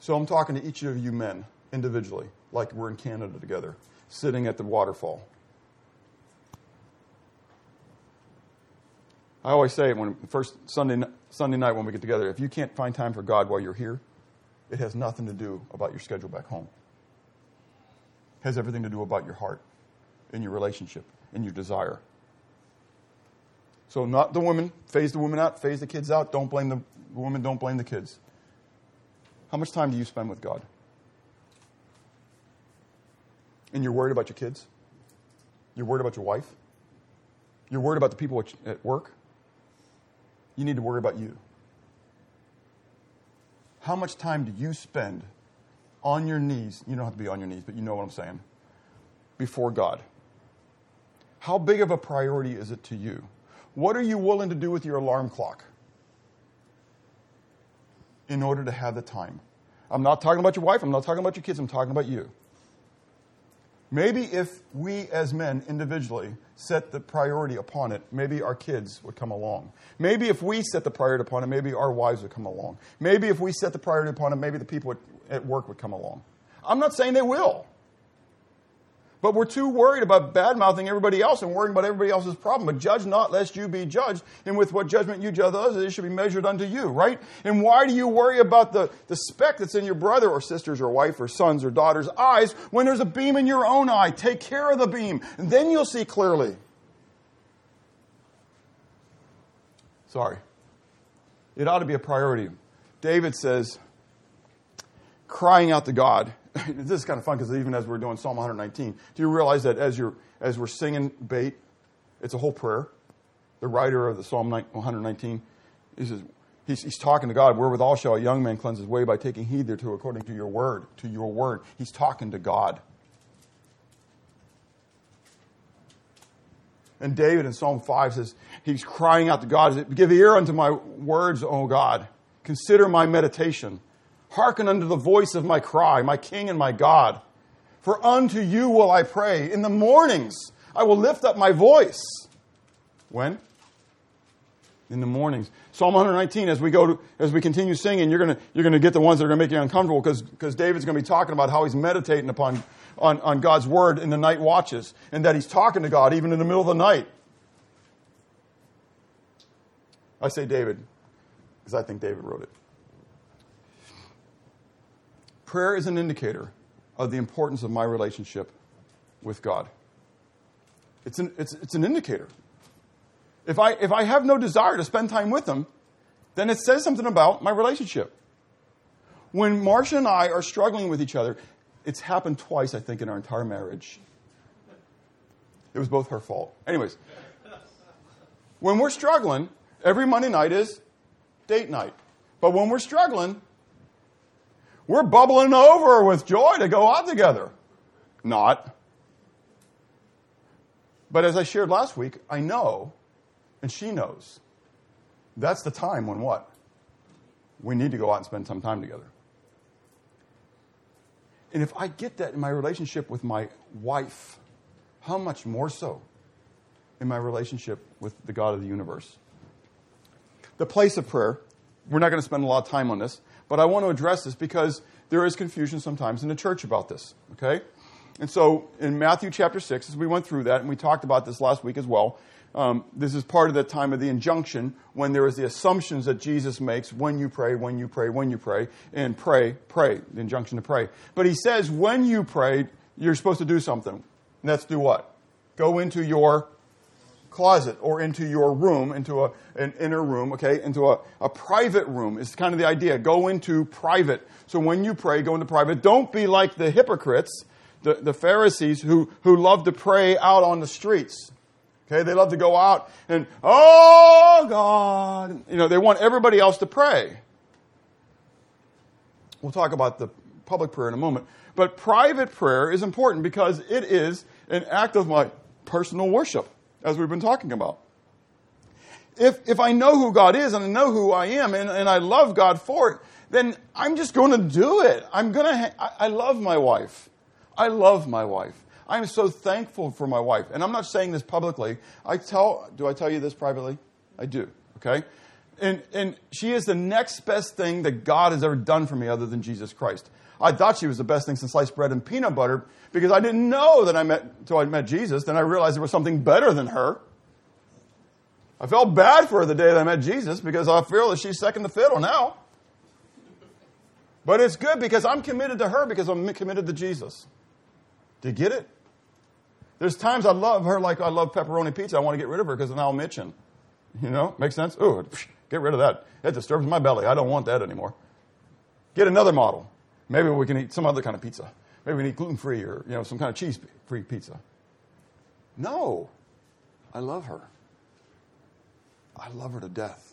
S2: So I'm talking to each of you men individually, like we're in Canada together, sitting at the waterfall. I always say when first Sunday Sunday night when we get together, if you can't find time for God while you're here, it has nothing to do about your schedule back home. It has everything to do about your heart and your relationship and your desire. So not the woman, phase the woman out, phase the kids out. Don't blame the woman, don't blame the kids. How much time do you spend with God? And you're worried about your kids? You're worried about your wife? You're worried about the people at work? You need to worry about you. How much time do you spend on your knees? You don't have to be on your knees, but you know what I'm saying. Before God. How big of a priority is it to you? What are you willing to do with your alarm clock? in order to have the time. I'm not talking about your wife, I'm not talking about your kids, I'm talking about you. Maybe if we as men individually set the priority upon it, maybe our kids would come along. Maybe if we set the priority upon it, maybe our wives would come along. Maybe if we set the priority upon it, maybe the people at work would come along. I'm not saying they will. But we're too worried about bad mouthing everybody else and worrying about everybody else's problem. But judge not lest you be judged. And with what judgment you judge others, it should be measured unto you, right? And why do you worry about the, the speck that's in your brother or sister's or wife or son's or daughter's eyes when there's a beam in your own eye? Take care of the beam, and then you'll see clearly. Sorry. It ought to be a priority. David says, crying out to God [LAUGHS] this is kind of fun because even as we're doing Psalm 119, do you realize that as you're as we're singing bait, it's a whole prayer. The writer of the Psalm 119, he says, he's, he's talking to God. Wherewithal shall a young man cleanse his way by taking heed thereto according to your word, to your word. He's talking to God. And David in Psalm 5 says, he's crying out to God, Give ear unto my words, O God. Consider my meditation. Hearken unto the voice of my cry, my King and my God. For unto you will I pray. In the mornings I will lift up my voice. When? In the mornings. Psalm 119, as we go to, as we continue singing, you're gonna, you're gonna get the ones that are gonna make you uncomfortable because, because David's gonna be talking about how he's meditating upon, on, on God's word in the night watches and that he's talking to God even in the middle of the night. I say David because I think David wrote it. Prayer is an indicator of the importance of my relationship with God. It's an, it's, it's an indicator. If I, if I have no desire to spend time with Him, then it says something about my relationship. When Marcia and I are struggling with each other, it's happened twice, I think, in our entire marriage. It was both her fault. Anyways, when we're struggling, every Monday night is date night. But when we're struggling, we're bubbling over with joy to go out together. Not. But as I shared last week, I know, and she knows, that's the time when what? We need to go out and spend some time together. And if I get that in my relationship with my wife, how much more so in my relationship with the God of the universe? The place of prayer, we're not going to spend a lot of time on this, but I want to address this because there is confusion sometimes in the church about this, okay? And so in Matthew chapter 6, as we went through that, and we talked about this last week as well, um, this is part of the time of the injunction when there is the assumptions that Jesus makes when you pray, when you pray, when you pray, and pray, pray, the injunction to pray. But he says when you pray, you're supposed to do something. And that's do what? Go into your closet or into your room, into a, an inner room, okay, into a, a private room is kind of the idea. Go into private. So when you pray, go into private. Don't be like the hypocrites, the, the Pharisees who, who love to pray out on the streets. Okay, they love to go out and, oh God. You know, they want everybody else to pray. We'll talk about the public prayer in a moment. But private prayer is important because it is an act of my personal worship, as we've been talking about. If, if I know who God is and I know who I am and, and I love God for it, then I'm just going to do it. I'm going to, ha- I, I love my wife. I love my wife. I'm so thankful for my wife. And I'm not saying this publicly. I tell, do I tell you this privately? I do, okay? And, and she is the next best thing that God has ever done for me other than Jesus Christ. I thought she was the best thing since sliced bread and peanut butter because I didn't know that I met, until I met Jesus. Then I realized there was something better than her. I felt bad for her the day that I met Jesus because I feel that she's second to fiddle now. But it's good because I'm committed to her because I'm committed to Jesus. Do you get it? There's times I love her like I love pepperoni pizza. I want to get rid of her because now I'm itching. You know, makes sense? Ooh, get rid of that. It disturbs my belly. I don't want that anymore. Get another model. Maybe we can eat some other kind of pizza. Maybe we can eat gluten free or you know some kind of cheese free pizza. No, I love her. I love her to death.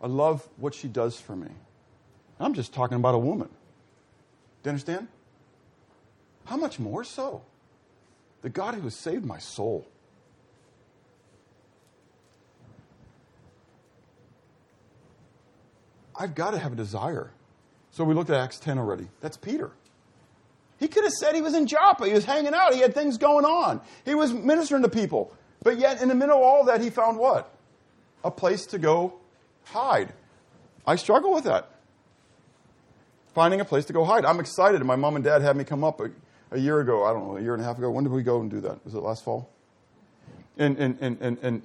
S2: I love what she does for me. I'm just talking about a woman. Do you understand? How much more so? The God who has saved my soul. I've got to have a desire. So we looked at Acts 10 already. That's Peter. He could have said he was in Joppa. He was hanging out. He had things going on. He was ministering to people. But yet, in the middle of all that, he found what? A place to go hide. I struggle with that. Finding a place to go hide. I'm excited. My mom and dad had me come up a year ago, I don't know, a year and a half ago. When did we go and do that? Was it last fall? And, and, and, and, and,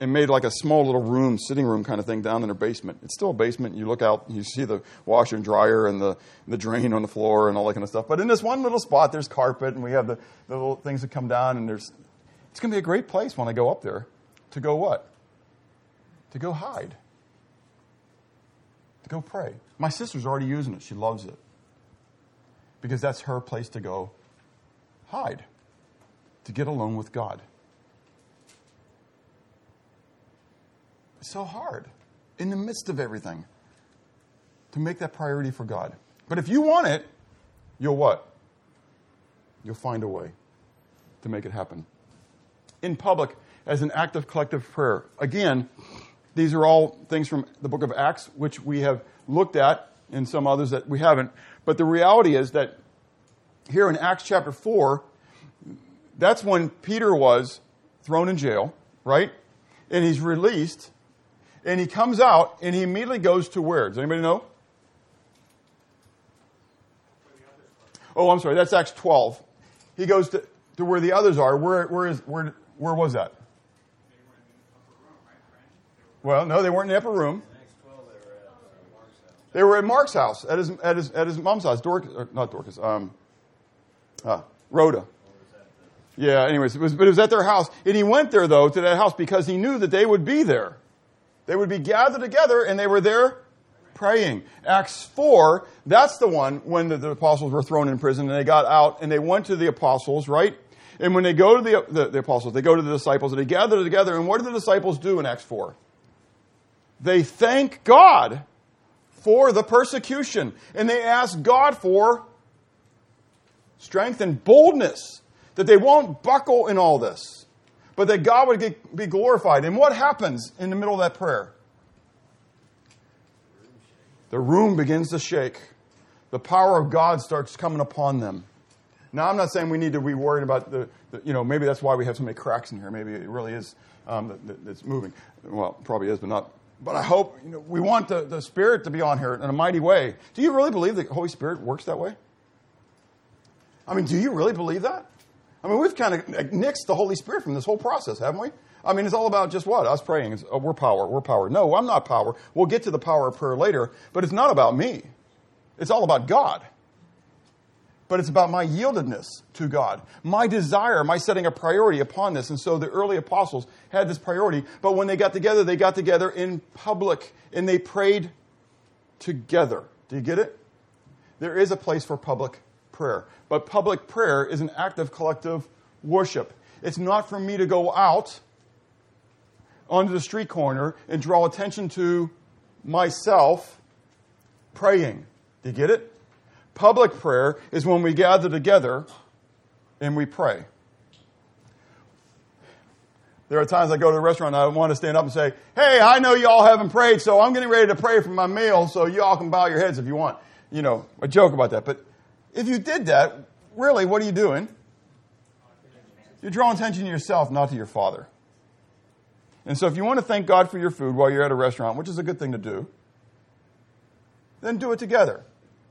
S2: and made like a small little room, sitting room kind of thing down in their basement. It's still a basement. You look out, you see the washer and dryer and the, the drain on the floor and all that kind of stuff. But in this one little spot, there's carpet and we have the, the little things that come down and there's, it's going to be a great place when I go up there to go what? To go hide. To go pray. My sister's already using it. She loves it because that's her place to go hide, to get alone with God. So hard in the midst of everything to make that priority for God. But if you want it, you'll what? You'll find a way to make it happen. In public, as an act of collective prayer. Again, these are all things from the book of Acts, which we have looked at, and some others that we haven't. But the reality is that here in Acts chapter 4, that's when Peter was thrown in jail, right? And he's released. And he comes out and he immediately goes to where? Does anybody know? Oh, I'm sorry. That's Acts 12. He goes to, to where the others are. Where, where, is, where, where was that? Well, no, they weren't in the upper room. They were at Mark's house, at his, at his, at his mom's house. Dorcas, not Dorcas, um, uh, Rhoda. Yeah, anyways, it was, but it was at their house. And he went there, though, to that house because he knew that they would be there. They would be gathered together and they were there praying. Acts 4, that's the one when the, the apostles were thrown in prison and they got out and they went to the apostles, right? And when they go to the, the, the apostles, they go to the disciples, and they gather together. And what do the disciples do in Acts 4? They thank God for the persecution. And they ask God for strength and boldness, that they won't buckle in all this, but that God would get, be glorified. And what happens in the middle of that prayer? The room begins to shake. The power of God starts coming upon them. Now, I'm not saying we need to be worried about the, the you know, maybe that's why we have so many cracks in here. Maybe it really is um, that, that it's moving. Well, probably is, but not. But I hope, you know, we want the, the Spirit to be on here in a mighty way. Do you really believe the Holy Spirit works that way? I mean, do you really believe that? I mean, we've kind of nixed the Holy Spirit from this whole process, haven't we? I mean, it's all about just what? Us praying. It's, oh, we're power. We're power. No, I'm not power. We'll get to the power of prayer later, but it's not about me. It's all about God. But it's about my yieldedness to God, my desire, my setting a priority upon this. And so the early apostles had this priority. But when they got together, they got together in public and they prayed together. Do you get it? There is a place for public prayer. But public prayer is an act of collective worship. It's not for me to go out onto the street corner and draw attention to myself praying. Do you get it? Public prayer is when we gather together and we pray. There are times I go to a restaurant and I want to stand up and say, Hey, I know y'all haven't prayed, so I'm getting ready to pray for my meal, so y'all can bow your heads if you want. You know, a joke about that. But if you did that, really, what are you doing? You're drawing attention to yourself, not to your Father. And so if you want to thank God for your food while you're at a restaurant, which is a good thing to do, then do it together.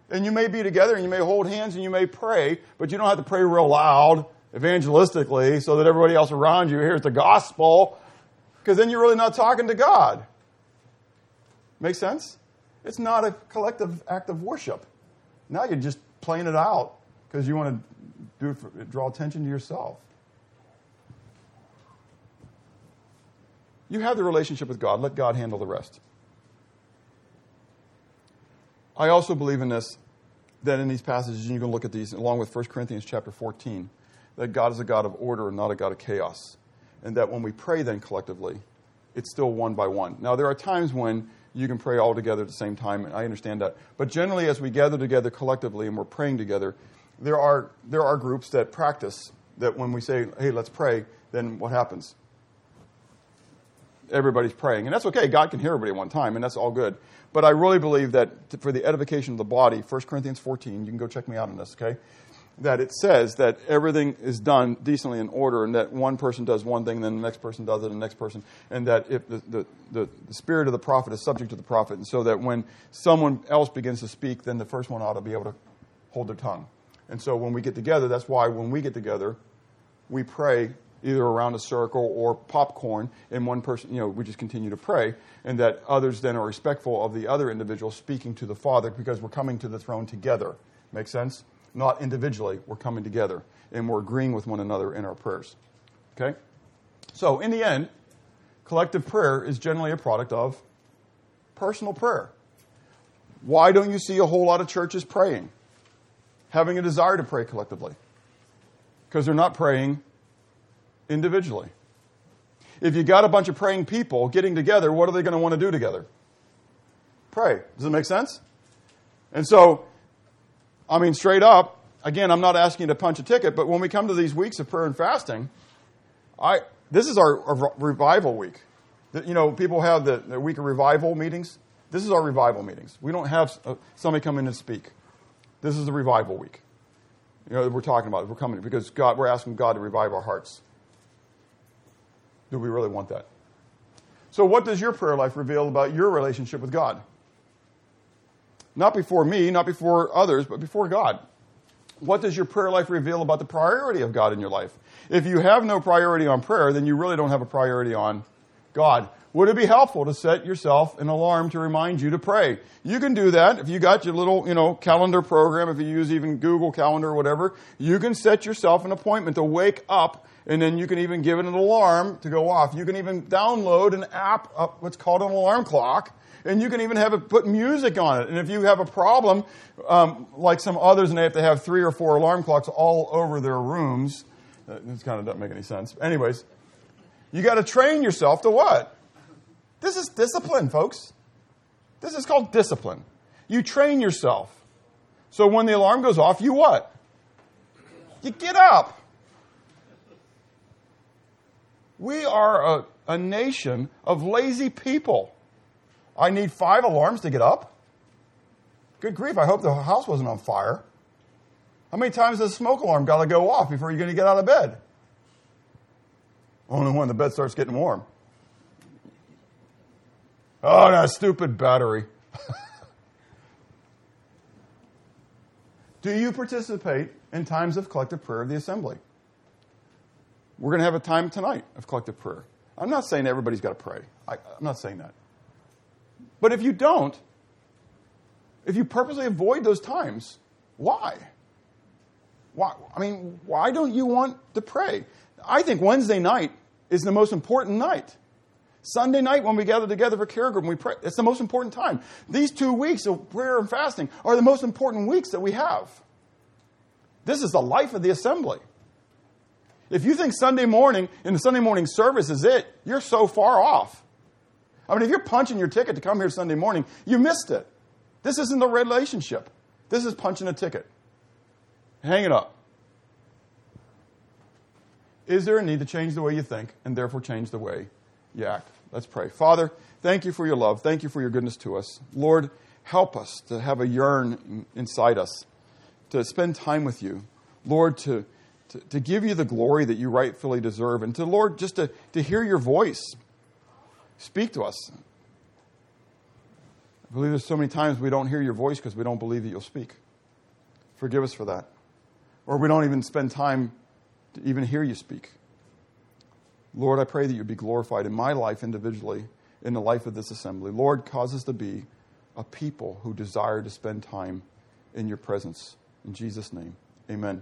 S2: And you may be together and you may hold hands and you may pray, but you don't have to pray real loud, evangelistically, so that everybody else around you hears the gospel, because then you're really not talking to God. Make sense? It's not a collective act of worship. Now you're just playing it out because you want to do for, draw attention to yourself. You have the relationship with God. Let God handle the rest. I also believe in this, that in these passages, and you can look at these along with 1 Corinthians chapter 14, that God is a God of order and not a God of chaos. And that when we pray then collectively, it's still one by one. Now, there are times when you can pray all together at the same time, and I understand that. But generally, as we gather together collectively and we're praying together, there are, there are groups that practice that when we say, hey, let's pray, then what happens? Everybody's praying. And that's okay. God can hear everybody at one time, and that's all good. But I really believe that for the edification of the body, 1 Corinthians 14, you can go check me out on this, okay? That it says that everything is done decently in order, and that one person does one thing, and then the next person does it, and the next person, and that if the, the, the, the spirit of the prophet is subject to the prophet, and so that when someone else begins to speak, then the first one ought to be able to hold their tongue. And so when we get together, that's why when we get together, we pray either around a circle or popcorn, and one person, you know, we just continue to pray, and that others then are respectful of the other individual speaking to the Father because we're coming to the throne together. Make sense? Not individually, we're coming together, and we're agreeing with one another in our prayers. Okay? So, in the end, collective prayer is generally a product of personal prayer. Why don't you see a whole lot of churches praying? Having a desire to pray collectively. Because they're not praying individually. If you got a bunch of praying people getting together, what are they going to want to do together? Pray. Does it make sense? And so, I mean, straight up, again, I'm not asking you to punch a ticket, but when we come to these weeks of prayer and fasting, I this is our, our revival week. You know, people have the, the, week of revival meetings. This is our revival meetings. We don't have uh, somebody come in and speak. This is the revival week. You know, we're talking about. We're coming because God. We're asking God to revive our hearts. Do we really want that? So, what does your prayer life reveal about your relationship with God? Not before me, not before others, but before God. What does your prayer life reveal about the priority of God in your life? If you have no priority on prayer, then you really don't have a priority on God. Would it be helpful to set yourself an alarm to remind you to pray? You can do that if you got your little, you know, calendar program, if you use even Google Calendar or whatever, you can set yourself an appointment to wake up and then you can even give it an alarm to go off. You can even download an app, uh, what's called an alarm clock, and you can even have it put music on it. And if you have a problem, um, like some others, and they have to have three or four alarm clocks all over their rooms, This kind of doesn't make any sense. Anyways, you got to train yourself to what? This is discipline, folks. This is called discipline. You train yourself. So when the alarm goes off, you what? You get up. We are a, a nation of lazy people. I need five alarms to get up. Good grief, I hope the house wasn't on fire. How many times does the smoke alarm got to go off before you're going to get out of bed? Only when the bed starts getting warm. Oh, that stupid battery. [LAUGHS] Do you participate in times of collective prayer of the assembly? We're going to have a time tonight of collective prayer. I'm not saying everybody's got to pray. I, am not saying that. But if you don't, if you purposely avoid those times, why? Why? I mean, why don't you want to pray? I think Wednesday night is the most important night. Sunday night when we gather together for care group and we pray, it's the most important time. These two weeks of prayer and fasting are the most important weeks that we have. This is the life of the assembly. If you think Sunday morning in the Sunday morning service is it, you're so far off. I mean, if you're punching your ticket to come here Sunday morning, you missed it. This isn't the relationship. This is punching a ticket. Hang it up. Is there a need to change the way you think and therefore change the way you act? Let's pray. Father, thank you for your love. Thank you for your goodness to us. Lord, help us to have a yearn inside us to spend time with you. Lord, to, to, to give you the glory that you rightfully deserve. And to, Lord, just to, to hear your voice. Speak to us. I believe there's so many times we don't hear your voice because we don't believe that you'll speak. Forgive us for that. Or we don't even spend time to even hear you speak. Lord, I pray that you be glorified in my life individually, in the life of this assembly. Lord, cause us to be a people who desire to spend time in your presence. In Jesus' name, amen.